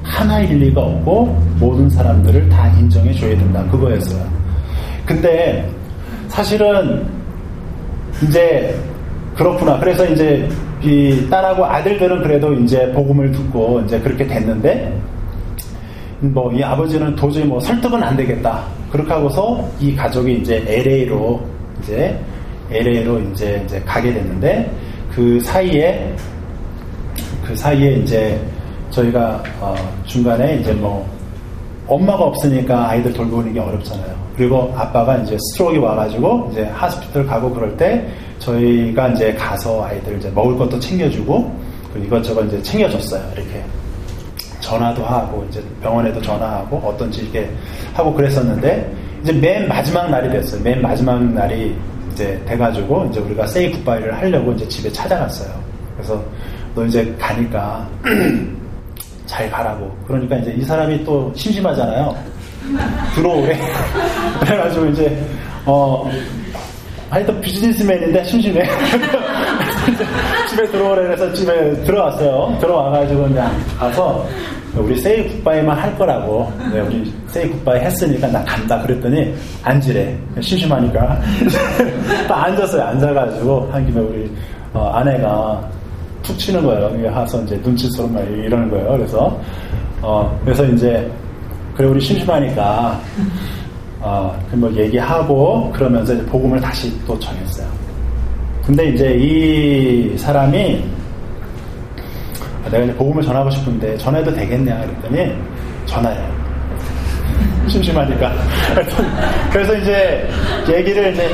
하나의 일리가 없고 모든 사람들을 다 인정해 줘야 된다. 그거였어요. 근데 사실은 이제 그렇구나. 그래서 이제 이 딸하고 아들들은 그래도 이제 복음을 듣고 이제 그렇게 됐는데 뭐 이 아버지는 도저히 뭐 설득은 안 되겠다. 그렇게 하고서 이 가족이 이제 LA로 이제 LA로 이제 이제 가게 됐는데 그 사이에 그 사이에 이제 저희가 어 중간에 이제 뭐 엄마가 없으니까 아이들 돌보는 게 어렵잖아요. 그리고 아빠가 이제 스트로크가 와가지고 이제 하스피털 가고 그럴 때 저희가 이제 가서 아이들 이제 먹을 것도 챙겨주고 그리고 이것저것 이제 챙겨줬어요. 이렇게 전화도 하고 이제 병원에도 전화하고 어떤지 이렇게 하고 그랬었는데 이제 맨 마지막 날이 됐어요. 맨 마지막 날이 이제 돼가지고 이제 우리가 세이 굿바이를 하려고 이제 집에 찾아갔어요. 그래서 너 이제 가니까 잘 가라고. 그러니까 이제 이 사람이 또 심심하잖아요. 들어오래. 그래가지고 이제, 어, 하여튼 비즈니스맨인데 심심해. 집에 들어오래 그래서 집에 들어왔어요. 들어와가지고 그냥 가서 우리 세이 굿바이만 할 거라고. 네, 우리 세이 굿바이 했으니까 나 간다. 그랬더니 앉으래. 심심하니까. 딱 앉았어요. 앉아가지고 한 김에 우리 어, 아내가 툭 치는 거예요. 와서 이제 눈치처럼 막 이러는 거예요. 그래서, 어, 그래서 이제, 그래, 우리 심심하니까, 어, 뭐 얘기하고, 그러면서 복음을 다시 또 정했어요. 근데 이제 이 사람이, 내가 이제 복음을 전하고 싶은데, 전해도 되겠냐? 그랬더니, 전화해. 심심하니까. 그래서 이제 얘기를 이제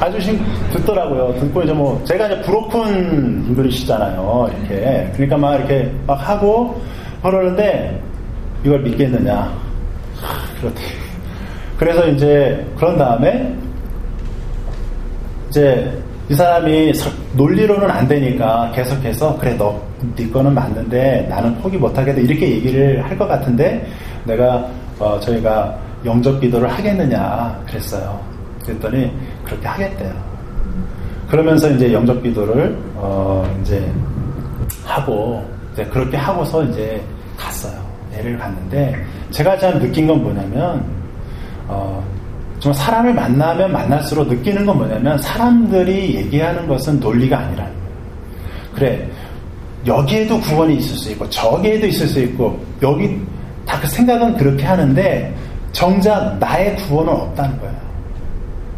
아주 심 듣더라고요. 듣고 이제 뭐 제가 이제 브로큰 잉글리시잖아요. 이렇게 그러니까 막 이렇게 막 하고 그러는데 이걸 믿겠느냐? 그렇대. 그래서 이제 그런 다음에 이제 이 사람이 논리로는 안 되니까 계속해서 그래 너 네 거는 맞는데 나는 포기 못하겠다 이렇게 얘기를 할 것 같은데 내가 어, 저희가 영접 기도를 하겠느냐 그랬어요. 그랬더니 그렇게 하겠대요. 그러면서 이제 영접 기도를 어, 이제 하고 이제 그렇게 하고서 이제 갔어요. 애를 갔는데 제가 참 느낀 건 뭐냐면 어, 정 사람을 만나면 만날수록 느끼는 건 뭐냐면 사람들이 얘기하는 것은 논리가 거예요. 그래 여기에도 구원이 있을 수 있고 저기에도 있을 수 있고 여기 다 그 생각은 그렇게 하는데 정작 나의 구원은 없다는 거예요.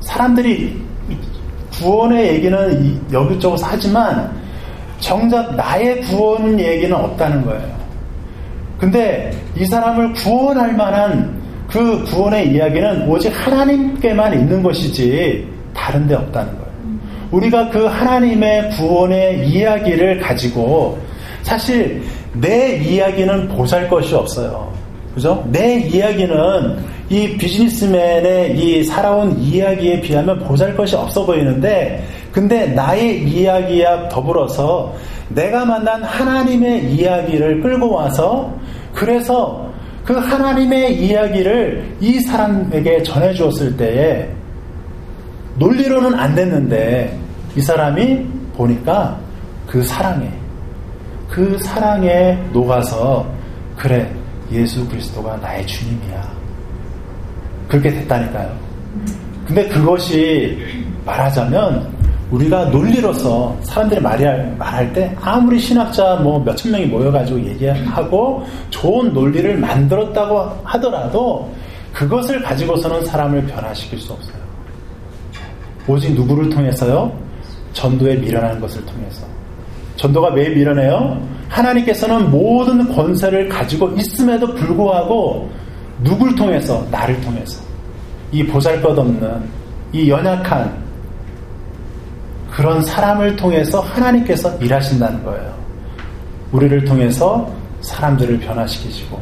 사람들이 구원의 얘기는 여기저기서 하지만 정작 나의 구원 얘기는 없다는 거예요. 근데 이 사람을 구원할 만한 그 구원의 이야기는 오직 하나님께만 있는 것이지 다른 데 없다는 거예요. 우리가 그 하나님의 구원의 이야기를 가지고 사실 내 이야기는 보잘 것이 없어요. 그죠? 내 이야기는 이 비즈니스맨의 이 살아온 이야기에 비하면 보잘 것이 없어 보이는데, 근데 나의 이야기와 더불어서 내가 만난 하나님의 이야기를 끌고 와서, 그래서 그 하나님의 이야기를 이 사람에게 전해주었을 때에 논리로는 안 됐는데 이 사람이 보니까 그 사랑에 그 사랑에 녹아서 그래 예수 그리스도가 나의 주님이야 그렇게 됐다니까요. 근데 그것이 말하자면 우리가 논리로서 사람들이 말할, 말할 때 아무리 신학자 뭐 몇천 명이 모여가지고 얘기하고 좋은 논리를 만들었다고 하더라도 그것을 가지고서는 사람을 변화시킬 수 없어요. 오직 누구를 통해서요? 전도에 미련한 것을 통해서. 전도가 왜 미련해요? 하나님께서는 모든 권세를 가지고 있음에도 불구하고 누굴 통해서? 나를 통해서. 이 보잘 것 없는, 이 연약한, 그런 사람을 통해서 하나님께서 일하신다는 거예요. 우리를 통해서 사람들을 변화시키시고,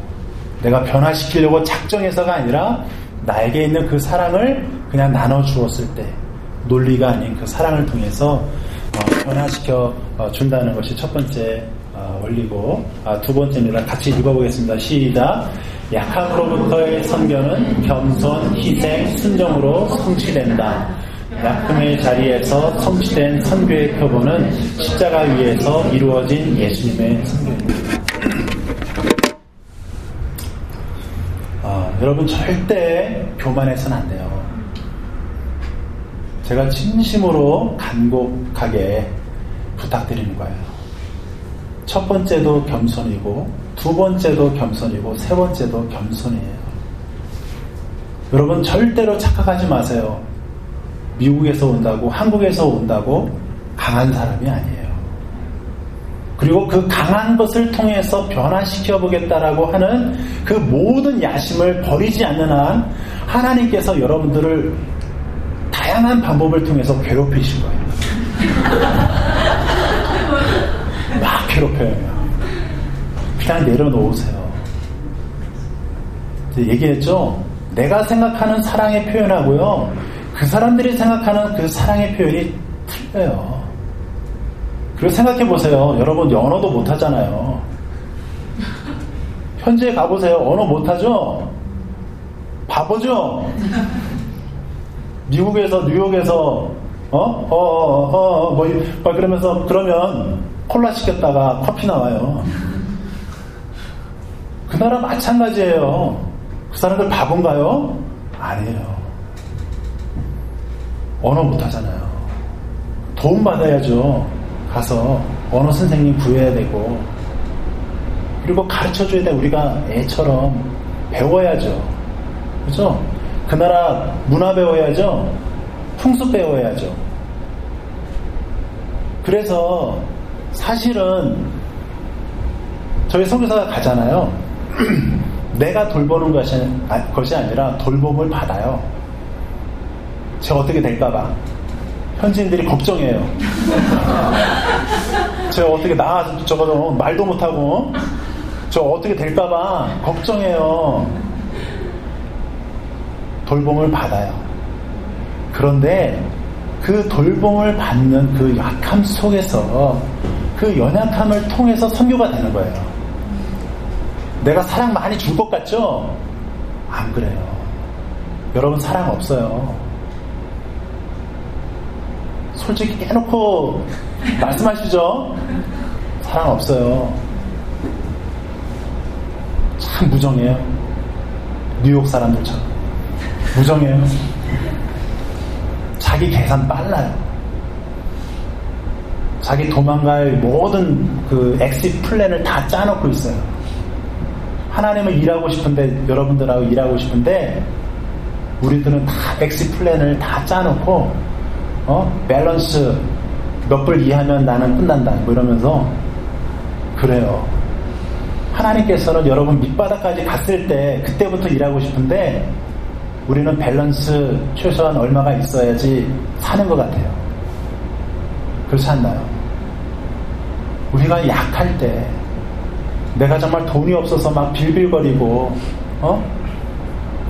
내가 변화시키려고 작정해서가 아니라 나에게 있는 그 사랑을 그냥 나눠주었을 때, 논리가 아닌 그 사랑을 통해서 어, 변화시켜 어, 준다는 것이 첫 번째 어, 원리고, 아, 두 번째입니다. 같이 읽어보겠습니다. 시작. 약함으로부터의 선견은 겸손, 희생, 순정으로 성취된다. 약품의 자리에서 성취된 선교의 표본은 십자가 위에서 이루어진 예수님의 선교입니다. 아, 여러분 절대 교만해서는 안 돼요. 제가 진심으로 간곡하게 부탁드리는 거예요. 첫 번째도 겸손이고, 두 번째도 겸손이고, 세 번째도 겸손이에요. 여러분 절대로 착각하지 마세요. 미국에서 온다고, 한국에서 온다고 강한 사람이 아니에요. 그리고 그 강한 것을 통해서 변화시켜 보겠다라고 하는 그 모든 야심을 버리지 않는 한 하나님께서 여러분들을 다양한 방법을 통해서 괴롭히신 거예요. 막 괴롭혀요. 그냥 내려놓으세요. 얘기했죠? 내가 생각하는 사랑의 표현하고요. 그 사람들이 생각하는 그 사랑의 표현이 틀려요. 그리고 생각해 보세요. 여러분 언어도 못 하잖아요. 현지에 가보세요. 언어 못 하죠? 바보죠? 미국에서 뉴욕에서 어? 어, 어, 어, 어, 뭐, 뭐, 그러면서, 그러면 콜라 시켰다가 커피 나와요. 그 나라 마찬가지예요. 그 사람들 바본가요? 아니에요. 언어 못하잖아요. 도움 받아야죠. 가서 언어 선생님 구해야 되고 그리고 가르쳐줘야 돼. 우리가 애처럼 배워야죠. 그죠? 그 나라 문화 배워야죠. 풍습 배워야죠. 그래서 사실은 저희 선교사가 가잖아요. 내가 돌보는 것이, 것이 아니라 돌봄을 받아요. 제가 어떻게 될까봐. 현지인들이 걱정해요. 제가 어떻게 나가서 저거 말도 못하고 저 어떻게 될까봐 걱정해요. 돌봄을 받아요. 그런데 그 돌봄을 받는 그 약함 속에서 그 연약함을 통해서 선교가 되는 거예요. 내가 사랑 많이 줄 것 같죠? 안 그래요. 여러분 사랑 없어요. 솔직히 깨놓고 말씀하시죠? 사랑 없어요. 참 무정해요. 뉴욕 사람들처럼. 무정해요. 자기 계산 빨라요. 자기 도망갈 모든 그 exit plan을 다 짜놓고 있어요. 하나님은 일하고 싶은데, 여러분들하고 일하고 싶은데, 우리들은 다 exit plan을 다 짜놓고, 어? 밸런스 몇 불 이하면 나는 끝난다. 뭐 이러면서, 그래요. 하나님께서는 여러분 밑바닥까지 갔을 때, 그때부터 일하고 싶은데, 우리는 밸런스 최소한 얼마가 있어야지 사는 것 같아요. 그렇지 않나요? 우리가 약할 때, 내가 정말 돈이 없어서 막 빌빌거리고, 어?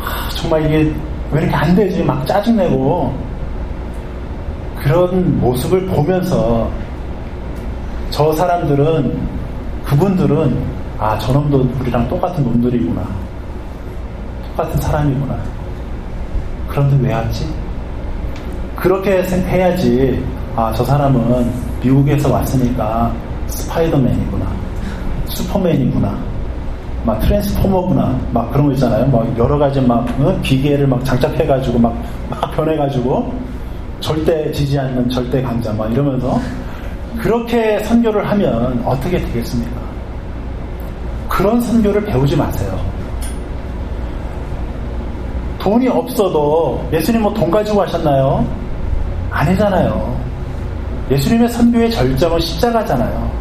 아, 정말 이게 왜 이렇게 안 되지? 막 짜증내고, 그런 모습을 보면서 저 사람들은, 그분들은, 아, 저놈도 우리랑 똑같은 놈들이구나. 똑같은 사람이구나. 그런데 왜 왔지? 그렇게 해야지, 아, 저 사람은 미국에서 왔으니까 스파이더맨이구나. 슈퍼맨이구나. 막 트랜스포머구나. 막 그런 거 있잖아요. 막 여러 가지 막 어? 기계를 막 장착해가지고 막, 막 변해가지고 절대 지지 않는 절대 강자 막 이러면서 그렇게 선교를 하면 어떻게 되겠습니까? 그런 선교를 배우지 마세요. 돈이 없어도 예수님 뭐 돈 가지고 하셨나요? 아니잖아요. 예수님의 선교의 절정은 십자가잖아요.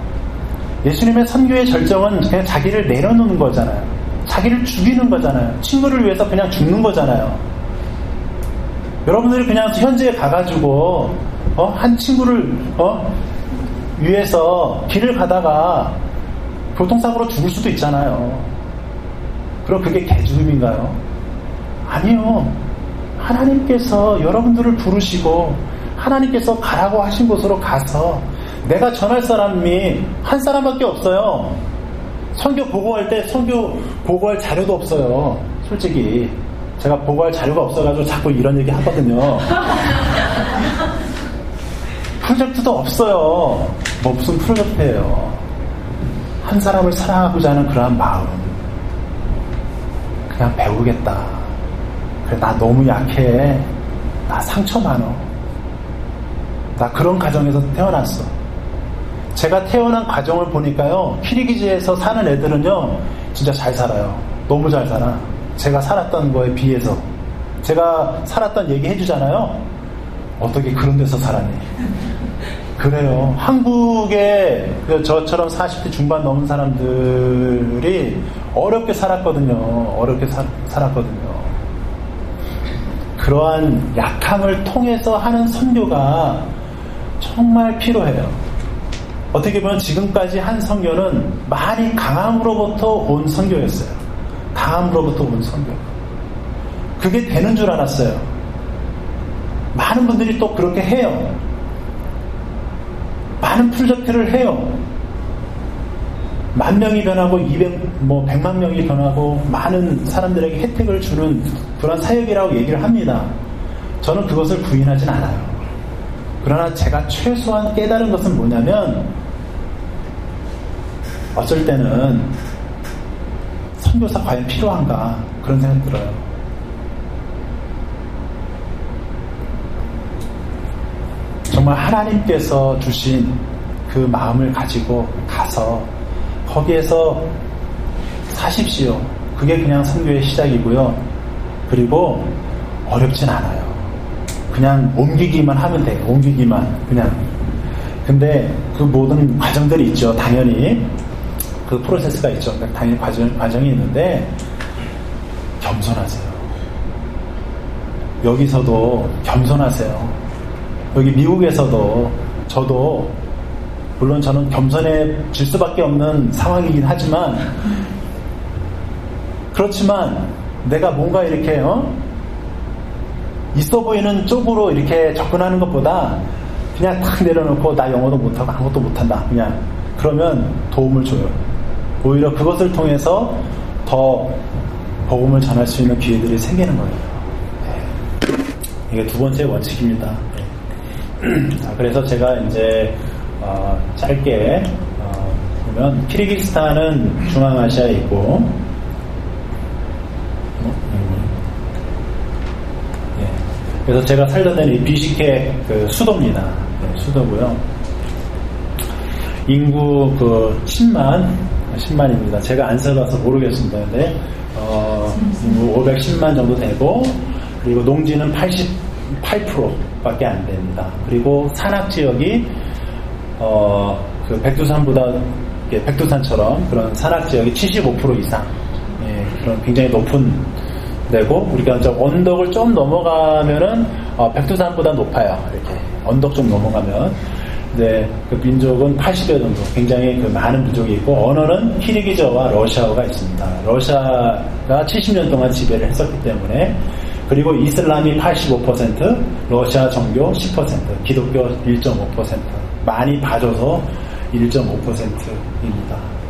예수님의 선교의 절정은 그냥 자기를 내려놓는 거잖아요. 자기를 죽이는 거잖아요. 친구를 위해서 그냥 죽는 거잖아요. 여러분들이 그냥 현지에 가가지고 어? 한 친구를 어? 위해서 길을 가다가 교통사고로 죽을 수도 있잖아요. 그럼 그게 개죽음인가요? 아니요. 하나님께서 여러분들을 부르시고 하나님께서 가라고 하신 곳으로 가서 내가 전할 사람이 한 사람밖에 없어요. 선교 보고할 때 선교 보고할 자료도 없어요. 솔직히 제가 보고할 자료가 없어가지고 자꾸 이런 얘기 하거든요. 프로젝트도 없어요. 뭐 무슨 프로젝트예요. 한 사람을 사랑하고자 하는 그러한 마음. 그냥 배우겠다. 그래, 나 너무 약해. 나 상처 많어. 나 그런 가정에서 태어났어. 제가 태어난 가정을 보니까요, 키리기즈에서 사는 애들은요, 진짜 잘 살아요. 너무 잘 살아. 제가 살았던 거에 비해서. 제가 살았던 얘기 해주잖아요. 어떻게 그런 데서 살았니? 그래요. 한국에 그 저처럼 40대 중반 넘은 사람들이 어렵게 살았거든요. 어렵게 사, 살았거든요. 그러한 약함을 통해서 하는 선교가 정말 필요해요. 어떻게 보면 지금까지 한 선교는 많이 강함으로부터 온 선교였어요. 강함으로부터 온 선교. 그게 되는 줄 알았어요. 많은 분들이 또 그렇게 해요. 많은 프로젝트를 해요. 만 명이 변하고 200, 뭐 100만 명이 변하고 많은 사람들에게 혜택을 주는 그런 사역이라고 얘기를 합니다. 저는 그것을 부인하진 않아요. 그러나 제가 최소한 깨달은 것은 뭐냐면 어쩔 때는 선교사 과연 필요한가 그런 생각 들어요. 정말 하나님께서 주신 그 마음을 가지고 가서 거기에서 사십시오. 그게 그냥 선교의 시작이고요. 그리고 어렵진 않아요. 그냥 옮기기만 하면 돼요. 옮기기만. 그냥. 근데 그 모든 과정들이 있죠. 당연히. 그 프로세스가 있죠. 당연히 과정, 과정이 있는데 겸손하세요. 여기서도 겸손하세요. 여기 미국에서도 저도 물론 저는 겸손해질 수밖에 없는 상황이긴 하지만 그렇지만 내가 뭔가 이렇게 어? 있어 보이는 쪽으로 이렇게 접근하는 것보다 그냥 탁 내려놓고 나 영어도 못하고 아무것도 못한다 그냥 그러면 도움을 줘요 오히려 그것을 통해서 더 복음을 전할 수 있는 기회들이 생기는 거예요 네. 이게 두 번째 원칙입니다 그래서 제가 이제 어, 짧게 어, 보면 키르기스탄은 중앙아시아에 있고 네. 그래서 제가 살던 데는 이 비시케 그 수도입니다. 네, 수도고요. 인구 그 10만 10만입니다. 제가 안 살아서 모르겠습니다. 근데 어, 인구 510만 정도 되고 그리고 농지는 88% 밖에 안 됩니다. 그리고 산악 지역이 어, 그 백두산보다 백두산처럼 그런 산악 지역이 75% 이상 예, 그런 굉장히 높은 데고 우리가 저 언덕을 좀 넘어가면은 어, 백두산보다 높아요. 이렇게 언덕 좀 넘어가면 네, 그 민족은 80여 정도 굉장히 그 많은 민족이 있고 언어는 키르기저와 러시아어가 있습니다. 러시아가 70년 동안 지배를 했었기 때문에 그리고 이슬람이 85%, 러시아 정교 10%, 기독교 1.5%. 많이 봐줘서 1.5%입니다.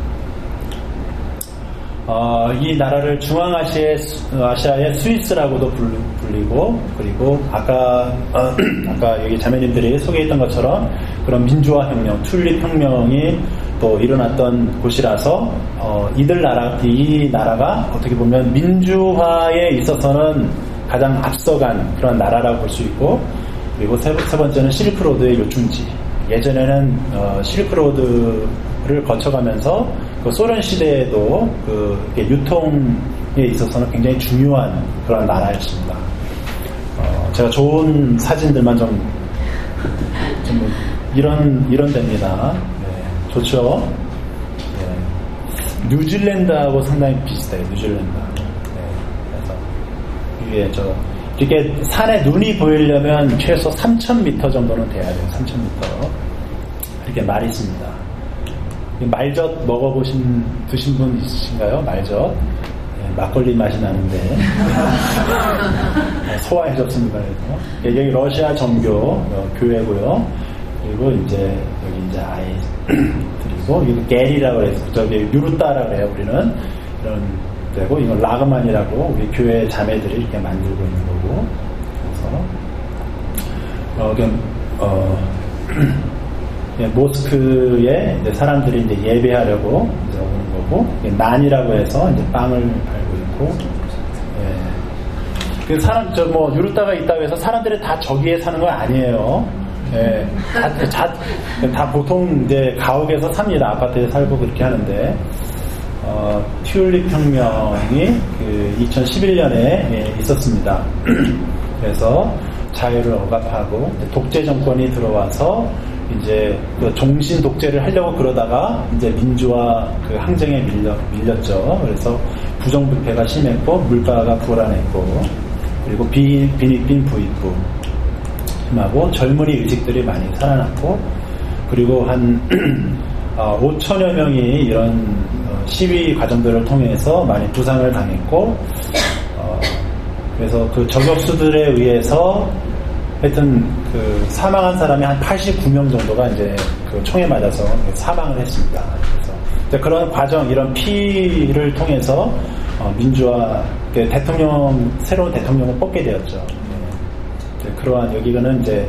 어, 이 나라를 중앙아시아의, 아시아의 스위스라고도 불리고, 그리고 아까, 어, 아까 여기 자매님들이 소개했던 것처럼 그런 민주화 혁명, 튤립 혁명이 또 일어났던 곳이라서, 어, 이들 나라, 이 나라가 어떻게 보면 민주화에 있어서는 가장 앞서간 그런 나라라고 볼 수 있고, 그리고 세, 세 번째는 실크로드의 요충지. 예전에는 어, 실크로드를 거쳐가면서 그 소련 시대에도 그 유통에 있어서는 굉장히 중요한 그런 나라였습니다. 어, 제가 좋은 사진들만 좀, 좀뭐 이런 이런 데입니다. 네, 좋죠. 네. 뉴질랜드하고 상당히 비슷해요. 뉴질랜드. 네, 그래서 이게 저 이렇게 산에 눈이 보이려면 최소 3,000m 정도는 돼야 돼요. 3,000m. 이렇게 말이 있습니다. 말젓 먹어보신, 드신 분 있으신가요? 말젓. 네, 막걸리 맛이 나는데. 소화해 줬습니다. 그래서. 여기 러시아 정교 어, 교회고요. 그리고 이제 여기 이제 아이들이고, 여기 게리라고 해서 저기 유루따라고 해요, 우리는. 이런 되고 이건 라그만이라고 우리 교회 자매들이 이렇게 만들고 있는 거고 그래서 어, 그냥 어, 모스크에 이제 사람들이 이제 예배하려고 이제 오는 거고 난이라고 해서 이제 빵을 팔고 있고 예. 그 사람 저 뭐 유르타가 있다고 해서 사람들이 다 저기에 사는 건 아니에요. 예. 다, 다, 다 보통 이제 가옥에서 삽니다. 아파트에 살고 그렇게 하는데 어, 튤립 혁명이 그 2011년에 예, 있었습니다. 그래서 자유를 억압하고 독재 정권이 들어와서 이제 그 종신 독재를 하려고 그러다가 이제 민주화 그 항쟁에 밀려, 밀렸죠. 그래서 부정부패가 심했고 물가가 불안했고 그리고 비, 빈익빈 부익부 심하고 젊은이 의식들이 많이 살아났고 그리고 한 5천여 어, 명이 이런 시위 과정들을 통해서 많이 부상을 당했고 어, 그래서 그 저격수들에 의해서 하여튼 그 사망한 사람이 한 89명 정도가 이제 그 총에 맞아서 사망을 했습니다. 그래서 그런 과정 이런 피를 통해서 어, 민주화 그 대통령 새로운 대통령을 뽑게 되었죠. 네. 그러한 여기는 이제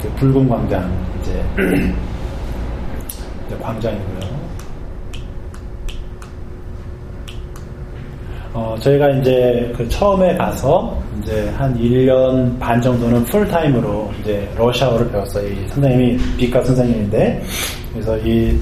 그 붉은 광장 이제 광장이고요. 어, 저희가 이제 그 처음에 가서 이제 한 1년 반 정도는 풀타임으로 이제 러시아어를 배웠어요. 이 선생님이 비카 선생님인데, 그래서 이,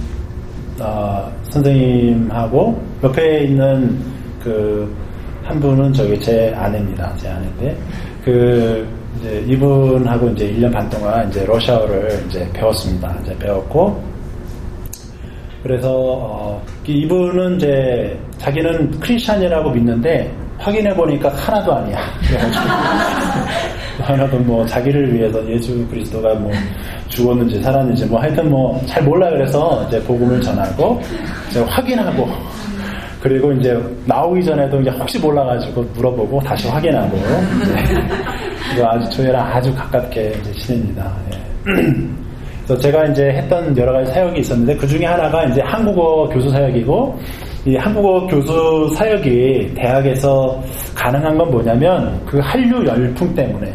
어, 선생님하고 옆에 있는 그, 한 분은 저기 제 아내입니다. 제 아내인데, 그, 이제 이분하고 이제 1년 반 동안 이제 러시아어를 이제 배웠습니다. 이제 배웠고, 그래서 어, 이분은 이제 자기는 크리스찬이라고 믿는데 확인해 보니까 하나도 아니야. 그래가지고 하나도 뭐 자기를 위해서 예수 그리스도가 뭐 죽었는지 살았는지 뭐 하여튼 뭐 잘 몰라 그래서 이제 복음을 전하고 이제 확인하고 그리고 이제 나오기 전에도 이제 혹시 몰라가지고 물어보고 다시 확인하고 이제 아주 저희랑 아주 가깝게 이제 지냅니다. 예. 그래서 제가 이제 했던 여러 가지 사역이 있었는데 그 중에 하나가 이제 한국어 교수 사역이고 이 한국어 교수 사역이 대학에서 가능한 건 뭐냐면 그 한류 열풍 때문에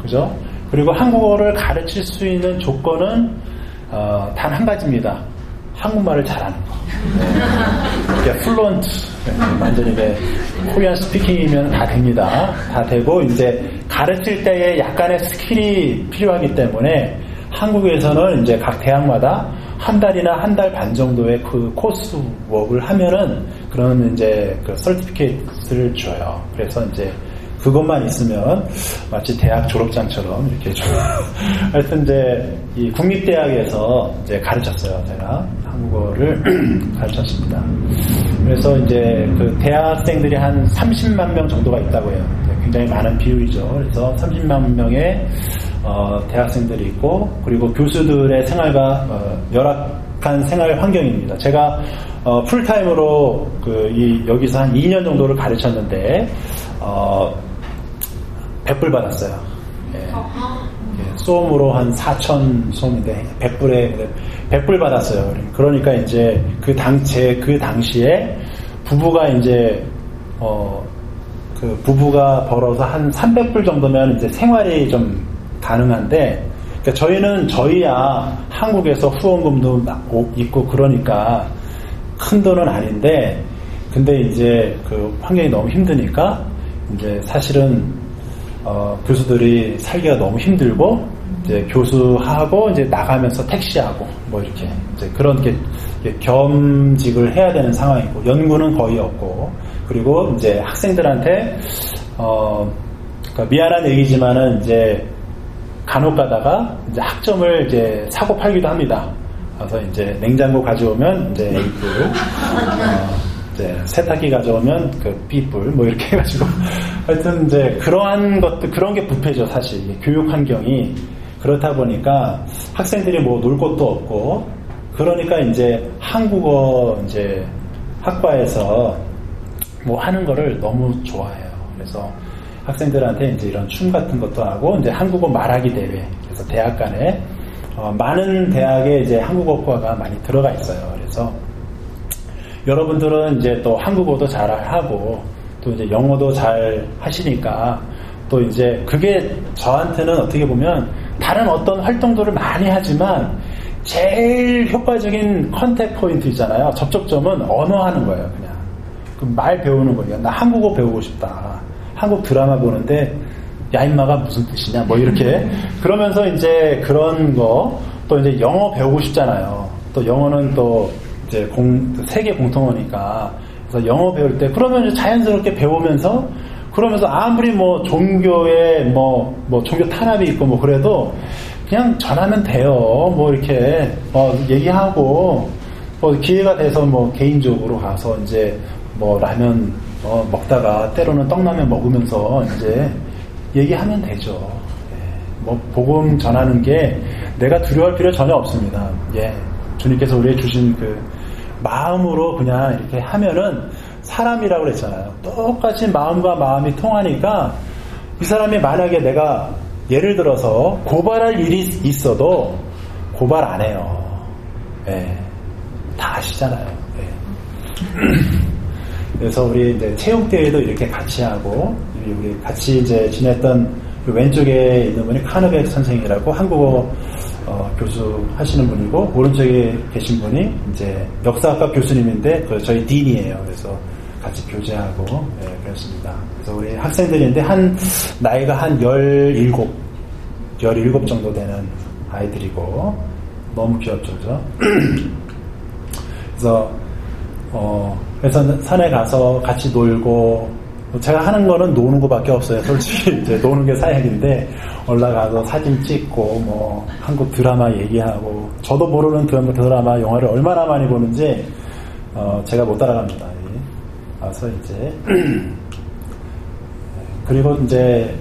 그죠? 그리고 한국어를 가르칠 수 있는 조건은 어, 단 한 가지입니다. 한국말을 잘하는 거. 네. fluent 완전히 네. Korean speaking이면 다 됩니다. 다 되고 이제 가르칠 때에 약간의 스킬이 필요하기 때문에 한국에서는 이제 각 대학마다 한 달이나 한 달 반 정도의 그 coursework를 하면은 그런 이제 그 certificate를 줘요. 그래서 이제 그것만 있으면 마치 대학 졸업장처럼 이렇게 좀 하여튼 이제 이 국립대학에서 이제 가르쳤어요. 제가 한국어를 가르쳤습니다. 그래서 이제 그 대학생들이 한 30만 명 정도가 있다고 해요. 굉장히 많은 비율이죠. 그래서 30만 명의 어, 대학생들이 있고 그리고 교수들의 생활과 어, 열악한 생활 환경입니다. 제가 어, 풀타임으로 그 이, 여기서 한 2년 정도를 가르쳤는데 어, 100불 받았어요. 예. 예, 수험으로 한 4천 수험인데 100불에 100불 받았어요. 그러니까 이제 그 당, 제그 당시에 부부가 이제 어, 그 부부가 벌어서 한 300불 정도면 이제 생활이 좀 가능한데 그러니까 저희는 저희야 한국에서 후원금도 있고 그러니까 큰 돈은 아닌데 근데 이제 그 환경이 너무 힘드니까 이제 사실은 어, 교수들이 살기가 너무 힘들고 이제 교수하고 이제 나가면서 택시하고 뭐 이렇게 이제 그런 게 겸직을 해야 되는 상황이고 연구는 거의 없고 그리고 이제 학생들한테 어 그러니까 미안한 얘기지만은 이제 간혹 가다가 이제 학점을 이제 사고 팔기도 합니다. 그래서 이제 냉장고 가져오면 이제 A뿔, 어, 이제 세탁기 가져오면 그 B뿔, 뭐 이렇게 해가지고 하여튼 이제 그러한 것들 그런 게 부패죠 사실 교육 환경이 그렇다 보니까 학생들이 뭐 놀 곳도 없고 그러니까 이제 한국어 이제 학과에서 뭐 하는 거를 너무 좋아해요. 그래서 학생들한테 이제 이런 춤 같은 것도 하고 이제 한국어 말하기 대회 그래서 대학 간에 어, 많은 대학에 이제 한국어과가 많이 들어가 있어요. 그래서 여러분들은 이제 또 한국어도 잘 하고 또 이제 영어도 잘 하시니까 또 이제 그게 저한테는 어떻게 보면 다른 어떤 활동들을 많이 하지만 제일 효과적인 컨택 포인트 있잖아요. 접촉점은 언어 하는 거예요, 그냥. 그말 배우는 거예요. 나 한국어 배우고 싶다. 한국 드라마 보는데 야 임마가 무슨 뜻이냐 뭐 이렇게 그러면서 이제 그런 거 또 이제 영어 배우고 싶잖아요. 또 영어는 또 이제 공 세계 공통어니까 그래서 영어 배울 때 그러면 자연스럽게 배우면서 그러면서 아무리 뭐 종교에 뭐, 뭐 종교 탄압이 있고 뭐 그래도 그냥 전하면 돼요. 뭐 이렇게 어, 얘기하고 뭐 기회가 돼서 뭐 개인적으로 가서 이제 뭐 라면 어, 먹다가 때로는 떡라면 먹으면서 이제 얘기하면 되죠. 예. 뭐 복음 전하는 게 내가 두려워할 필요 전혀 없습니다. 예. 주님께서 우리에게 주신 그 마음으로 그냥 이렇게 하면은 사람이라고 그랬잖아요. 똑같이 마음과 마음이 통하니까 이 사람이 만약에 내가 예를 들어서 고발할 일이 있어도 고발 안 해요. 예. 다 아시잖아요. 예. 그래서 우리 이제 체육 대회도 이렇게 같이 하고, 우리 같이 이제 지냈던 그 왼쪽에 있는 분이 카누백 선생이라고 한국어 어, 교수 하시는 분이고, 오른쪽에 계신 분이 이제 역사학과 교수님인데, 그 저희 딘이에요. 그래서 같이 교제하고, 예, 그렇습니다. 그래서 우리 학생들인데, 한, 나이가 한 17, 17 정도 되는 아이들이고, 너무 귀엽죠, 그죠? 그래서, 어, 그래서 산에 가서 같이 놀고 제가 하는 거는 노는 것밖에 없어요. 솔직히 이제 노는 게 사역인데 올라가서 사진 찍고 뭐 한국 드라마 얘기하고 저도 모르는 드라마, 영화를 얼마나 많이 보는지 어 제가 못 따라갑니다. 와서 이제 그리고 이제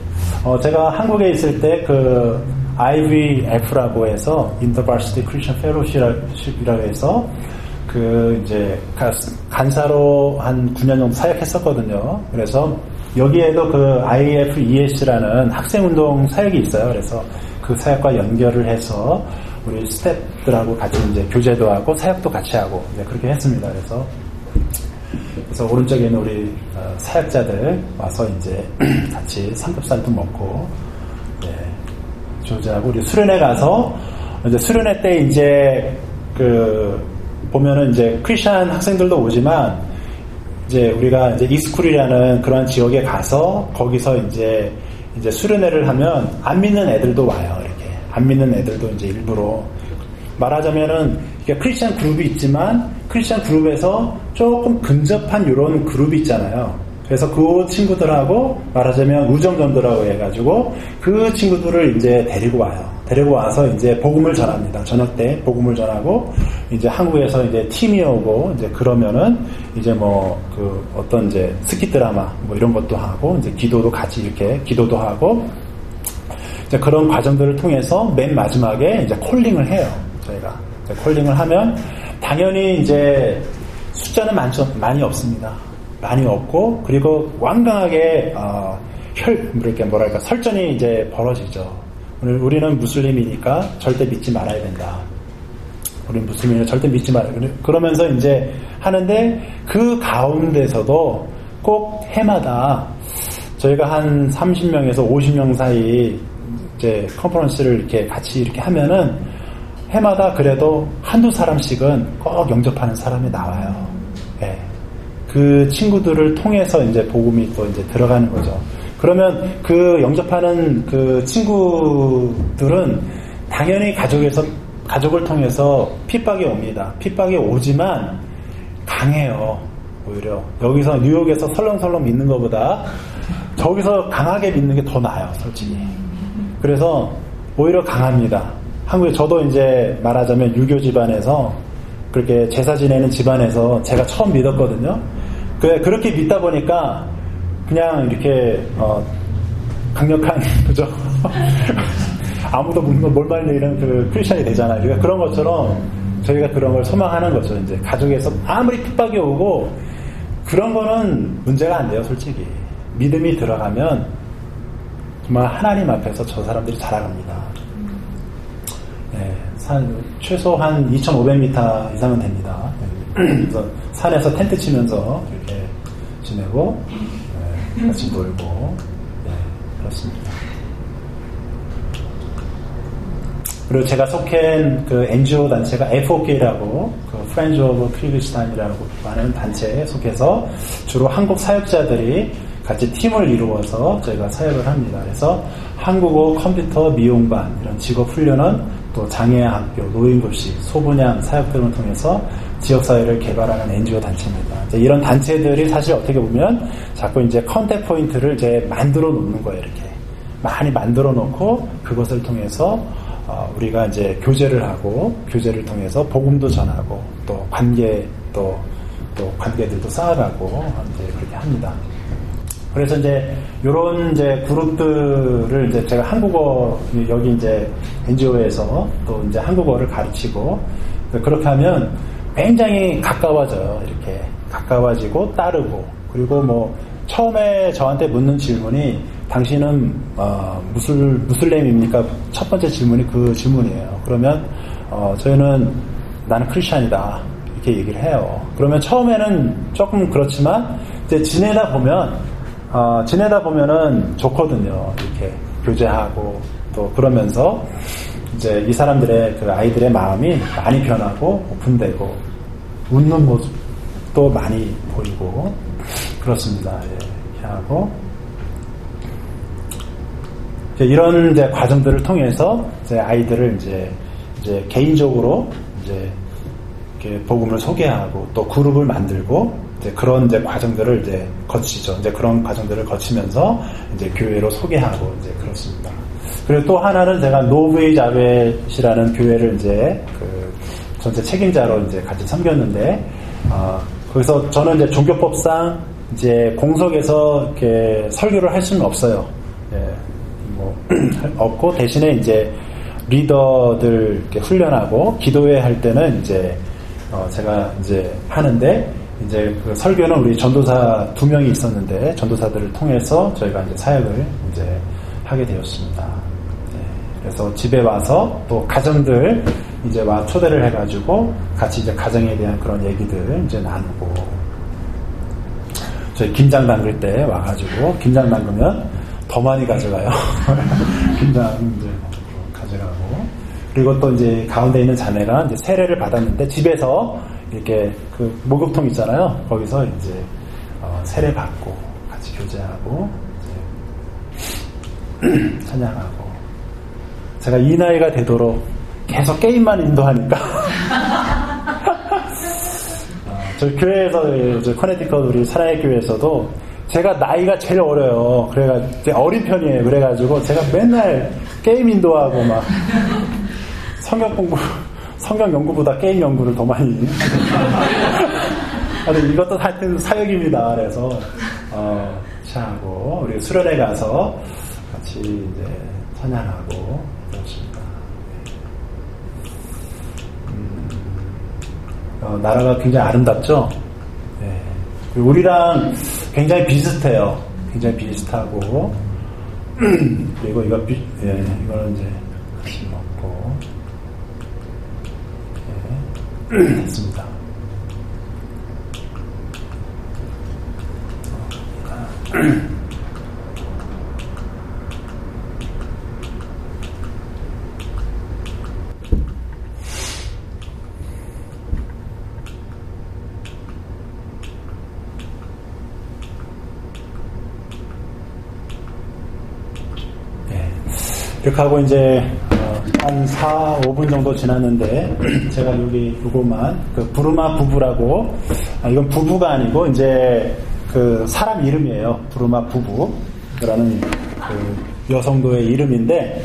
어 제가 한국에 있을 때 그 IVF라고 해서 Intervarsity Christian Fellowship이라고 해서 그 이제 간사로 한 9년 정도 사역했었거든요. 그래서 여기에도 그 IFES라는 학생운동 사역이 있어요. 그래서 그 사역과 연결을 해서 우리 스탭들하고 같이 이제 교제도 하고 사역도 같이 하고 그렇게 했습니다. 그래서 그래서 오른쪽에 있는 우리 어, 사역자들 와서 이제 같이 삼겹살도 먹고 네, 교제하고 우리 수련회 가서 이제 수련회 때 이제 그 보면은 이제 크리스천 학생들도 오지만 이제 우리가 이제 이스쿨이라는 그런 지역에 가서 거기서 이제 이제 수련회를 하면 안 믿는 애들도 와요 이렇게 안 믿는 애들도 이제 일부러 말하자면은 이게 크리스천 그룹이 있지만 크리스천 그룹에서 조금 근접한 이런 그룹이 있잖아요. 그래서 그 친구들하고 말하자면 우정전도라고 해가지고 그 친구들을 이제 데리고 와요. 데리고 와서 이제 복음을 전합니다. 저녁 때 복음을 전하고 이제 한국에서 이제 팀이 오고 이제 그러면은 이제 뭐 그 어떤 이제 스키 드라마 뭐 이런 것도 하고 이제 기도도 같이 이렇게 기도도 하고 이제 그런 과정들을 통해서 맨 마지막에 이제 콜링을 해요. 저희가 콜링을 하면 당연히 이제 숫자는 많죠 많이 없습니다. 많이 없고 그리고 완강하게 어, 혈 이렇게 뭐랄까 설전이 이제 벌어지죠. 우리는 무슬림이니까 절대 믿지 말아야 된다. 우리 무슬림을 절대 믿지 마라. 그러면서 이제 하는데 그 가운데서도 꼭 해마다 저희가 한 30명에서 50명 사이 이제 컨퍼런스를 이렇게 같이 이렇게 하면은 해마다 그래도 한두 사람씩은 꼭 영접하는 사람이 나와요. 예. 그 친구들을 통해서 이제 복음이 또 이제 들어가는 거죠. 그러면 그 영접하는 그 친구들은 당연히 가족에서 가족을 통해서 핍박이 옵니다. 핍박이 오지만 강해요. 오히려 여기서 뉴욕에서 설렁설렁 믿는 것보다 저기서 강하게 믿는 게 더 나아요, 솔직히. 그래서 오히려 강합니다. 한국에 저도 이제 말하자면 유교 집안에서 그렇게 제사 지내는 집안에서 제가 처음 믿었거든요. 그렇게 믿다 보니까 그냥 이렇게 어, 강력한 그죠? 아무도 못 말리는 그 크리스천이 되잖아요. 그러니까 그런 것처럼 저희가 그런 걸 소망하는 거죠. 이제 가족에서 아무리 핍박이 오고 그런 거는 문제가 안 돼요, 솔직히. 믿음이 들어가면 정말 하나님 앞에서 저 사람들이 자라갑니다. 네, 산, 최소 한 2,500m 이상은 됩니다. 그래서 산에서 텐트 치면서 이렇게 지내고 네, 같이 놀고 네, 그렇습니다. 그리고 제가 속한 그 NGO 단체가 FOK라고 그 Friends of Kyrgyzstan이라고 하는 단체에 속해서 주로 한국 사역자들이 같이 팀을 이루어서 저희가 사역을 합니다. 그래서 한국어 컴퓨터 미용반 이런 직업 훈련은 또 장애학교, 노인급식, 소분양 사역 등을 통해서 지역사회를 개발하는 NGO 단체입니다. 이런 단체들이 사실 어떻게 보면 자꾸 이제 contact point를 이제 만들어 놓는 거예요, 이렇게. 많이 만들어 놓고 그것을 통해서 어, 우리가 이제 교제를 하고 교제를 통해서 복음도 전하고 또 관계 또, 또 관계들도 쌓아가고 이제 그렇게 합니다. 그래서 이제 이런 이제 그룹들을 이제 제가 한국어 여기 이제 NGO에서 또 이제 한국어를 가르치고 그렇게 하면 굉장히 가까워져요. 이렇게 가까워지고 따르고 그리고 뭐 처음에 저한테 묻는 질문이 당신은 어, 무슬 무슬림입니까? 첫 번째 질문이 그 질문이에요. 그러면 어, 저희는 나는 크리스천이다 이렇게 얘기를 해요. 그러면 처음에는 조금 그렇지만 이제 지내다 보면 어, 지내다 보면은 좋거든요. 이렇게 교제하고 또 그러면서 이제 이 사람들의 그 아이들의 마음이 많이 변하고 오픈되고 웃는 모습도 많이 보이고 그렇습니다. 예, 하고 이런 이제 과정들을 통해서 이제 아이들을 이제 이제 개인적으로 이제 복음을 소개하고 또 그룹을 만들고 이제 그런 이제 과정들을 이제 거치죠. 이제 그런 과정들을 거치면서 이제 교회로 소개하고 이제 그렇습니다. 그리고 또 하나는 제가 노브웨이 자벳이라는 교회를 이제 그 전체 책임자로 이제 같이 섬겼는데 어, 거기서 저는 이제 종교법상 이제 공석에서 이렇게 설교를 할 수는 없어요. 예, 뭐 없고 대신에 이제 리더들 훈련하고 기도회 할 때는 이제 어, 제가 이제 하는데 이제 그 설교는 우리 전도사 두 명이 있었는데 전도사들을 통해서 저희가 이제 사역을 이제 하게 되었습니다. 네, 그래서 집에 와서 또 가정들 이제 와 초대를 해가지고 같이 이제 가정에 대한 그런 얘기들 이제 나누고 저희 김장 담글 때 와가지고 김장 담그면 더 많이 가져가요. 김장 이제 가져가고 그리고 또 이제 가운데 있는 자매가 이제 세례를 받았는데 집에서 이렇게 그 목욕통 있잖아요. 거기서 이제 어, 세례 받고 같이 교제하고 찬양하고 제가 이 나이가 되도록 계속 게임만 인도하니까 어, 저 교회에서 저 커네티컷 우리 사랑의 교회에서도 제가 나이가 제일 어려요. 그래가 어린 편이에요. 그래가지고 제가 맨날 게임 인도하고 막 성경 공부 성경 연구보다 게임 연구를 더 많이. 근데 이것도 하여튼 사역입니다. 그래서, 어, 하고 우리 수련회 가서 같이 이제 찬양하고, 그렇습니다. 음, 어, 나라가 굉장히 아름답죠? 네. 우리랑 굉장히 비슷해요. 굉장히 비슷하고, 그리고 이거, 예, 이거는 이제 같이 먹고, 했습니다. 이렇게 하고 이제 어, 한 4, 5분 정도 지났는데 제가 여기 요것만 그 부르마 부부라고 아, 이건 부부가 아니고 이제 그 사람 이름이에요. 부르마 부부라는 그 여성도의 이름인데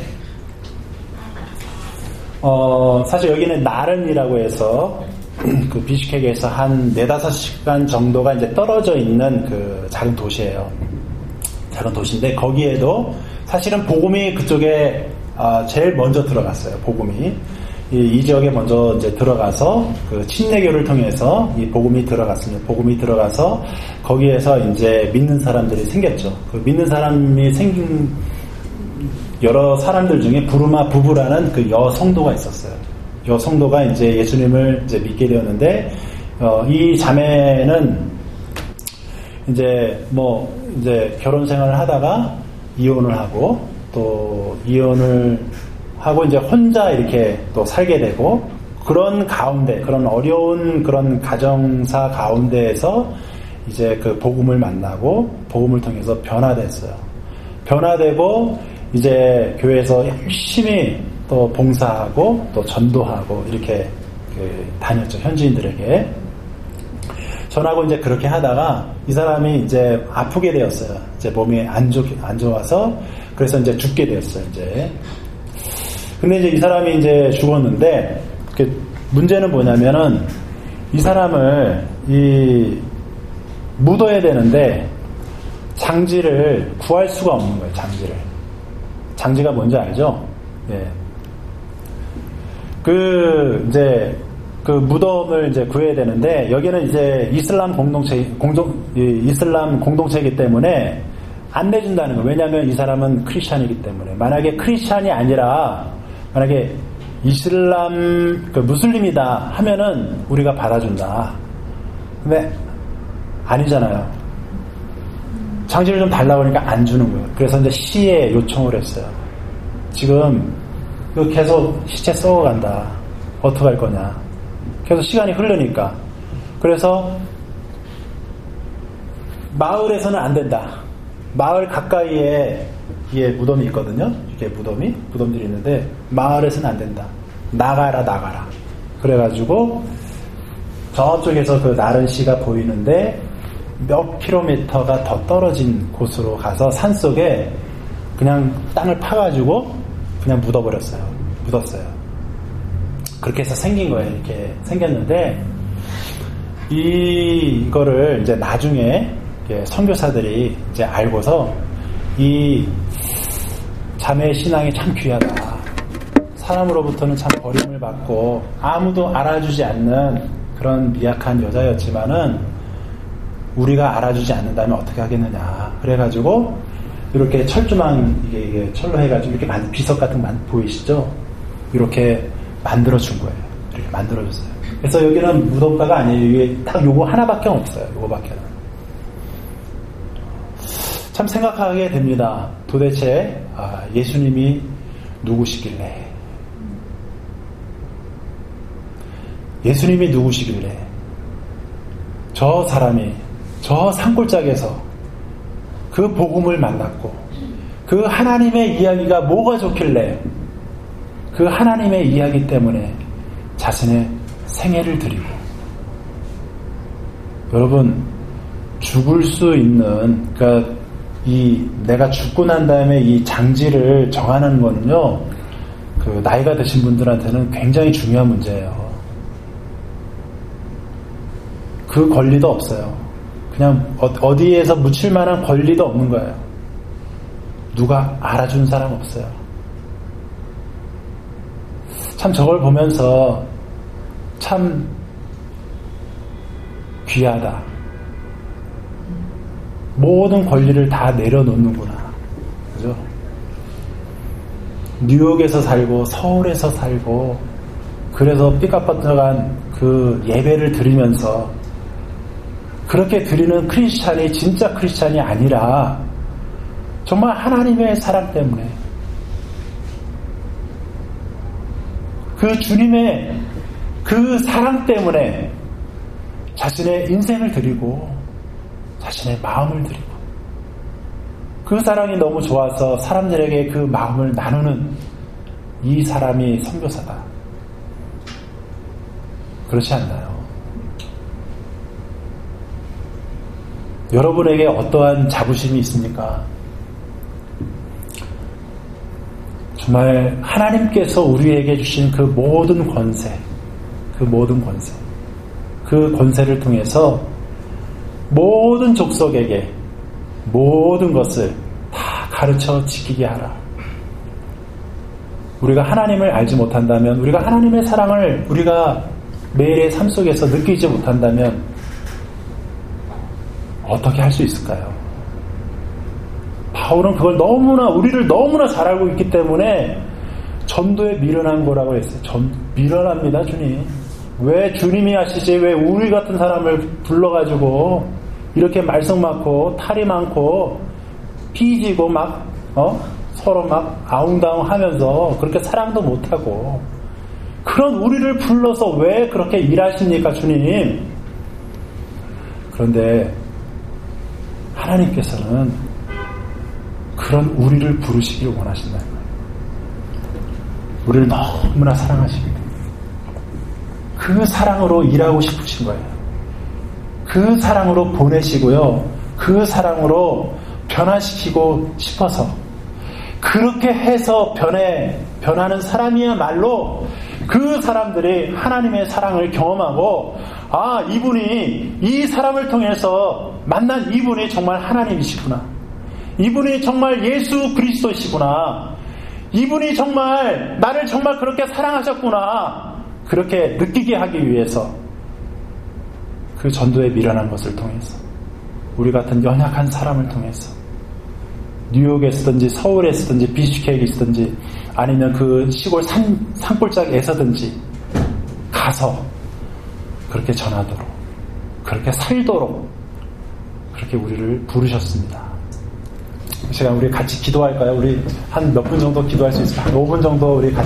어, 사실 여기는 나른이라고 해서 그 비슈케크에서 한 4, 5시간 정도가 이제 떨어져 있는 그 작은 도시예요. 작은 도시인데 거기에도 사실은 복음이 그쪽에 아, 제일 먼저 들어갔어요. 복음이 이, 이, 지역에 먼저 이제 들어가서 그 침례교를 통해서 이 복음이 들어갔습니다. 복음이 들어가서 거기에서 이제 믿는 사람들이 생겼죠. 그 믿는 사람이 생긴 여러 사람들 중에 부르마 부부라는 그 여성도가 있었어요. 여성도가 이제 예수님을 이제 믿게 되었는데 어, 이 자매는 이제 뭐 이제 결혼 생활을 하다가 이혼을 하고 또 이혼을 하고 이제 혼자 이렇게 또 살게 되고 그런 가운데 그런 어려운 그런 가정사 가운데에서 이제 그 복음을 만나고 복음을 통해서 변화됐어요. 변화되고 이제 교회에서 열심히 또 봉사하고 또 전도하고 이렇게 그 다녔죠 현지인들에게 전하고 이제 그렇게 하다가 이 사람이 이제 아프게 되었어요. 이제 몸이 안, 좋, 안 좋아서 그래서 이제 죽게 되었어요. 이제. 근데 이제 이 사람이 이제 죽었는데 그 문제는 뭐냐면은 이 사람을 이 묻어야 되는데 장지를 구할 수가 없는 거예요. 장지를. 장지가 뭔지 알죠? 예. 그 이제 그 무덤을 이제 구해야 되는데 여기는 이제 이슬람 공동체 공동 이슬람 공동체이기 때문에 안 내준다는 거. 왜냐하면 이 사람은 크리스찬이기 때문에 만약에 크리스찬이 아니라 만약에 이슬람 그 무슬림이다 하면은 우리가 받아준다. 근데 아니잖아요. 장지를 좀 달라고 하니까 안 주는 거예요. 그래서 이제 시에 요청을 했어요. 지금 계속 시체 썩어간다. 어떡할 거냐. 계속 시간이 흐르니까. 그래서 마을에서는 안 된다. 마을 가까이에 이게 무덤이 있거든요. 이게 무덤이 무덤들이 있는데 마을에서는 안 된다. 나가라 나가라. 그래가지고 저쪽에서 그 나른 씨가 보이는데 몇 킬로미터가 더 떨어진 곳으로 가서 산 속에 그냥 땅을 파가지고 그냥 묻어버렸어요. 묻었어요. 그렇게 해서 생긴 거예요. 이렇게 생겼는데 이거를 이제 나중에 선교사들이 이제 알고서 이 자매의 신앙이 참 귀하다. 사람으로부터는 참 버림을 받고 아무도 알아주지 않는 그런 미약한 여자였지만은 우리가 알아주지 않는다면 어떻게 하겠느냐. 그래가지고 이렇게 철조망 이게, 이게 철로 해가지고 이렇게 만, 비석 같은 거 보이시죠? 이렇게 만들어 준 거예요. 이렇게 만들어 줬어요. 그래서 여기는 무덤가가 아니에요. 이게 딱 요거 하나밖에 없어요. 요거밖에는. 참 생각하게 됩니다. 도대체 아, 예수님이 누구시길래? 예수님이 누구시길래? 저 사람이 저 산골짜기에서 그 복음을 만났고 그 하나님의 이야기가 뭐가 좋길래 그 하나님의 이야기 때문에 자신의 생애를 드리고 여러분 죽을 수 있는 그러니까 이 내가 죽고 난 다음에 이 장지를 정하는 거는요 그 나이가 드신 분들한테는 굉장히 중요한 문제예요. 그 권리도 없어요. 그냥 어, 어디에서 묻힐 만한 권리도 없는 거예요. 누가 알아준 사람 없어요. 참 저걸 보면서 참 귀하다. 모든 권리를 다 내려놓는구나. 그죠? 뉴욕에서 살고, 서울에서 살고, 그래서 삐까뻔쩍한 그 예배를 드리면서 그렇게 드리는 크리스찬이 진짜 크리스찬이 아니라 정말 하나님의 사랑 때문에 그 주님의 그 사랑 때문에 자신의 인생을 드리고 자신의 마음을 드리고 그 사랑이 너무 좋아서 사람들에게 그 마음을 나누는 이 사람이 선교사다. 그렇지 않나요? 여러분에게 어떠한 자부심이 있습니까? 정말 하나님께서 우리에게 주신 그 모든 권세, 그 모든 권세, 그 권세를 통해서 모든 족속에게 모든 것을 다 가르쳐 지키게 하라. 우리가 하나님을 알지 못한다면, 우리가 하나님의 사랑을 우리가 매일의 삶 속에서 느끼지 못한다면, 어떻게 할 수 있을까요? 바울은 그걸 너무나 우리를 너무나 잘 알고 있기 때문에 전도에 미련한 거라고 했어요. 전 미련합니다, 주님. 왜 주님이 하시지? 왜 우리 같은 사람을 불러가지고 이렇게 말썽 많고 탈이 많고 피지고 막 어? 서로 막 아웅다웅 하면서 그렇게 사랑도 못하고 그런 우리를 불러서 왜 그렇게 일하십니까, 주님? 그런데 하나님께서는 그런 우리를 부르시기를 원하신다는 거예요. 우리를 너무나 때문에. 그 사랑으로 일하고 싶으신 거예요. 그 사랑으로 보내시고요. 그 사랑으로 변화시키고 싶어서. 그렇게 해서 변해, 변하는 사람이야말로 그 사람들이 하나님의 사랑을 경험하고, 아, 이분이, 이 사람을 통해서 만난 이분이 정말 하나님이시구나. 이분이 정말 예수 그리스도시구나. 이분이 정말 나를 정말 그렇게 사랑하셨구나. 그렇게 느끼게 하기 위해서 그 전도에 미련한 것을 통해서 우리 같은 연약한 사람을 통해서 뉴욕에 서든지 서울에 서든지 비슈케이에 서든지 아니면 그 시골 산, 산골짜기에서든지 가서 그렇게 전하도록 그렇게 살도록 그렇게 우리를 부르셨습니다. 이 시간 우리 같이 기도할까요? 우리 한 몇 분 정도 기도할 수 있을까요? 한 5분 정도 우리 같이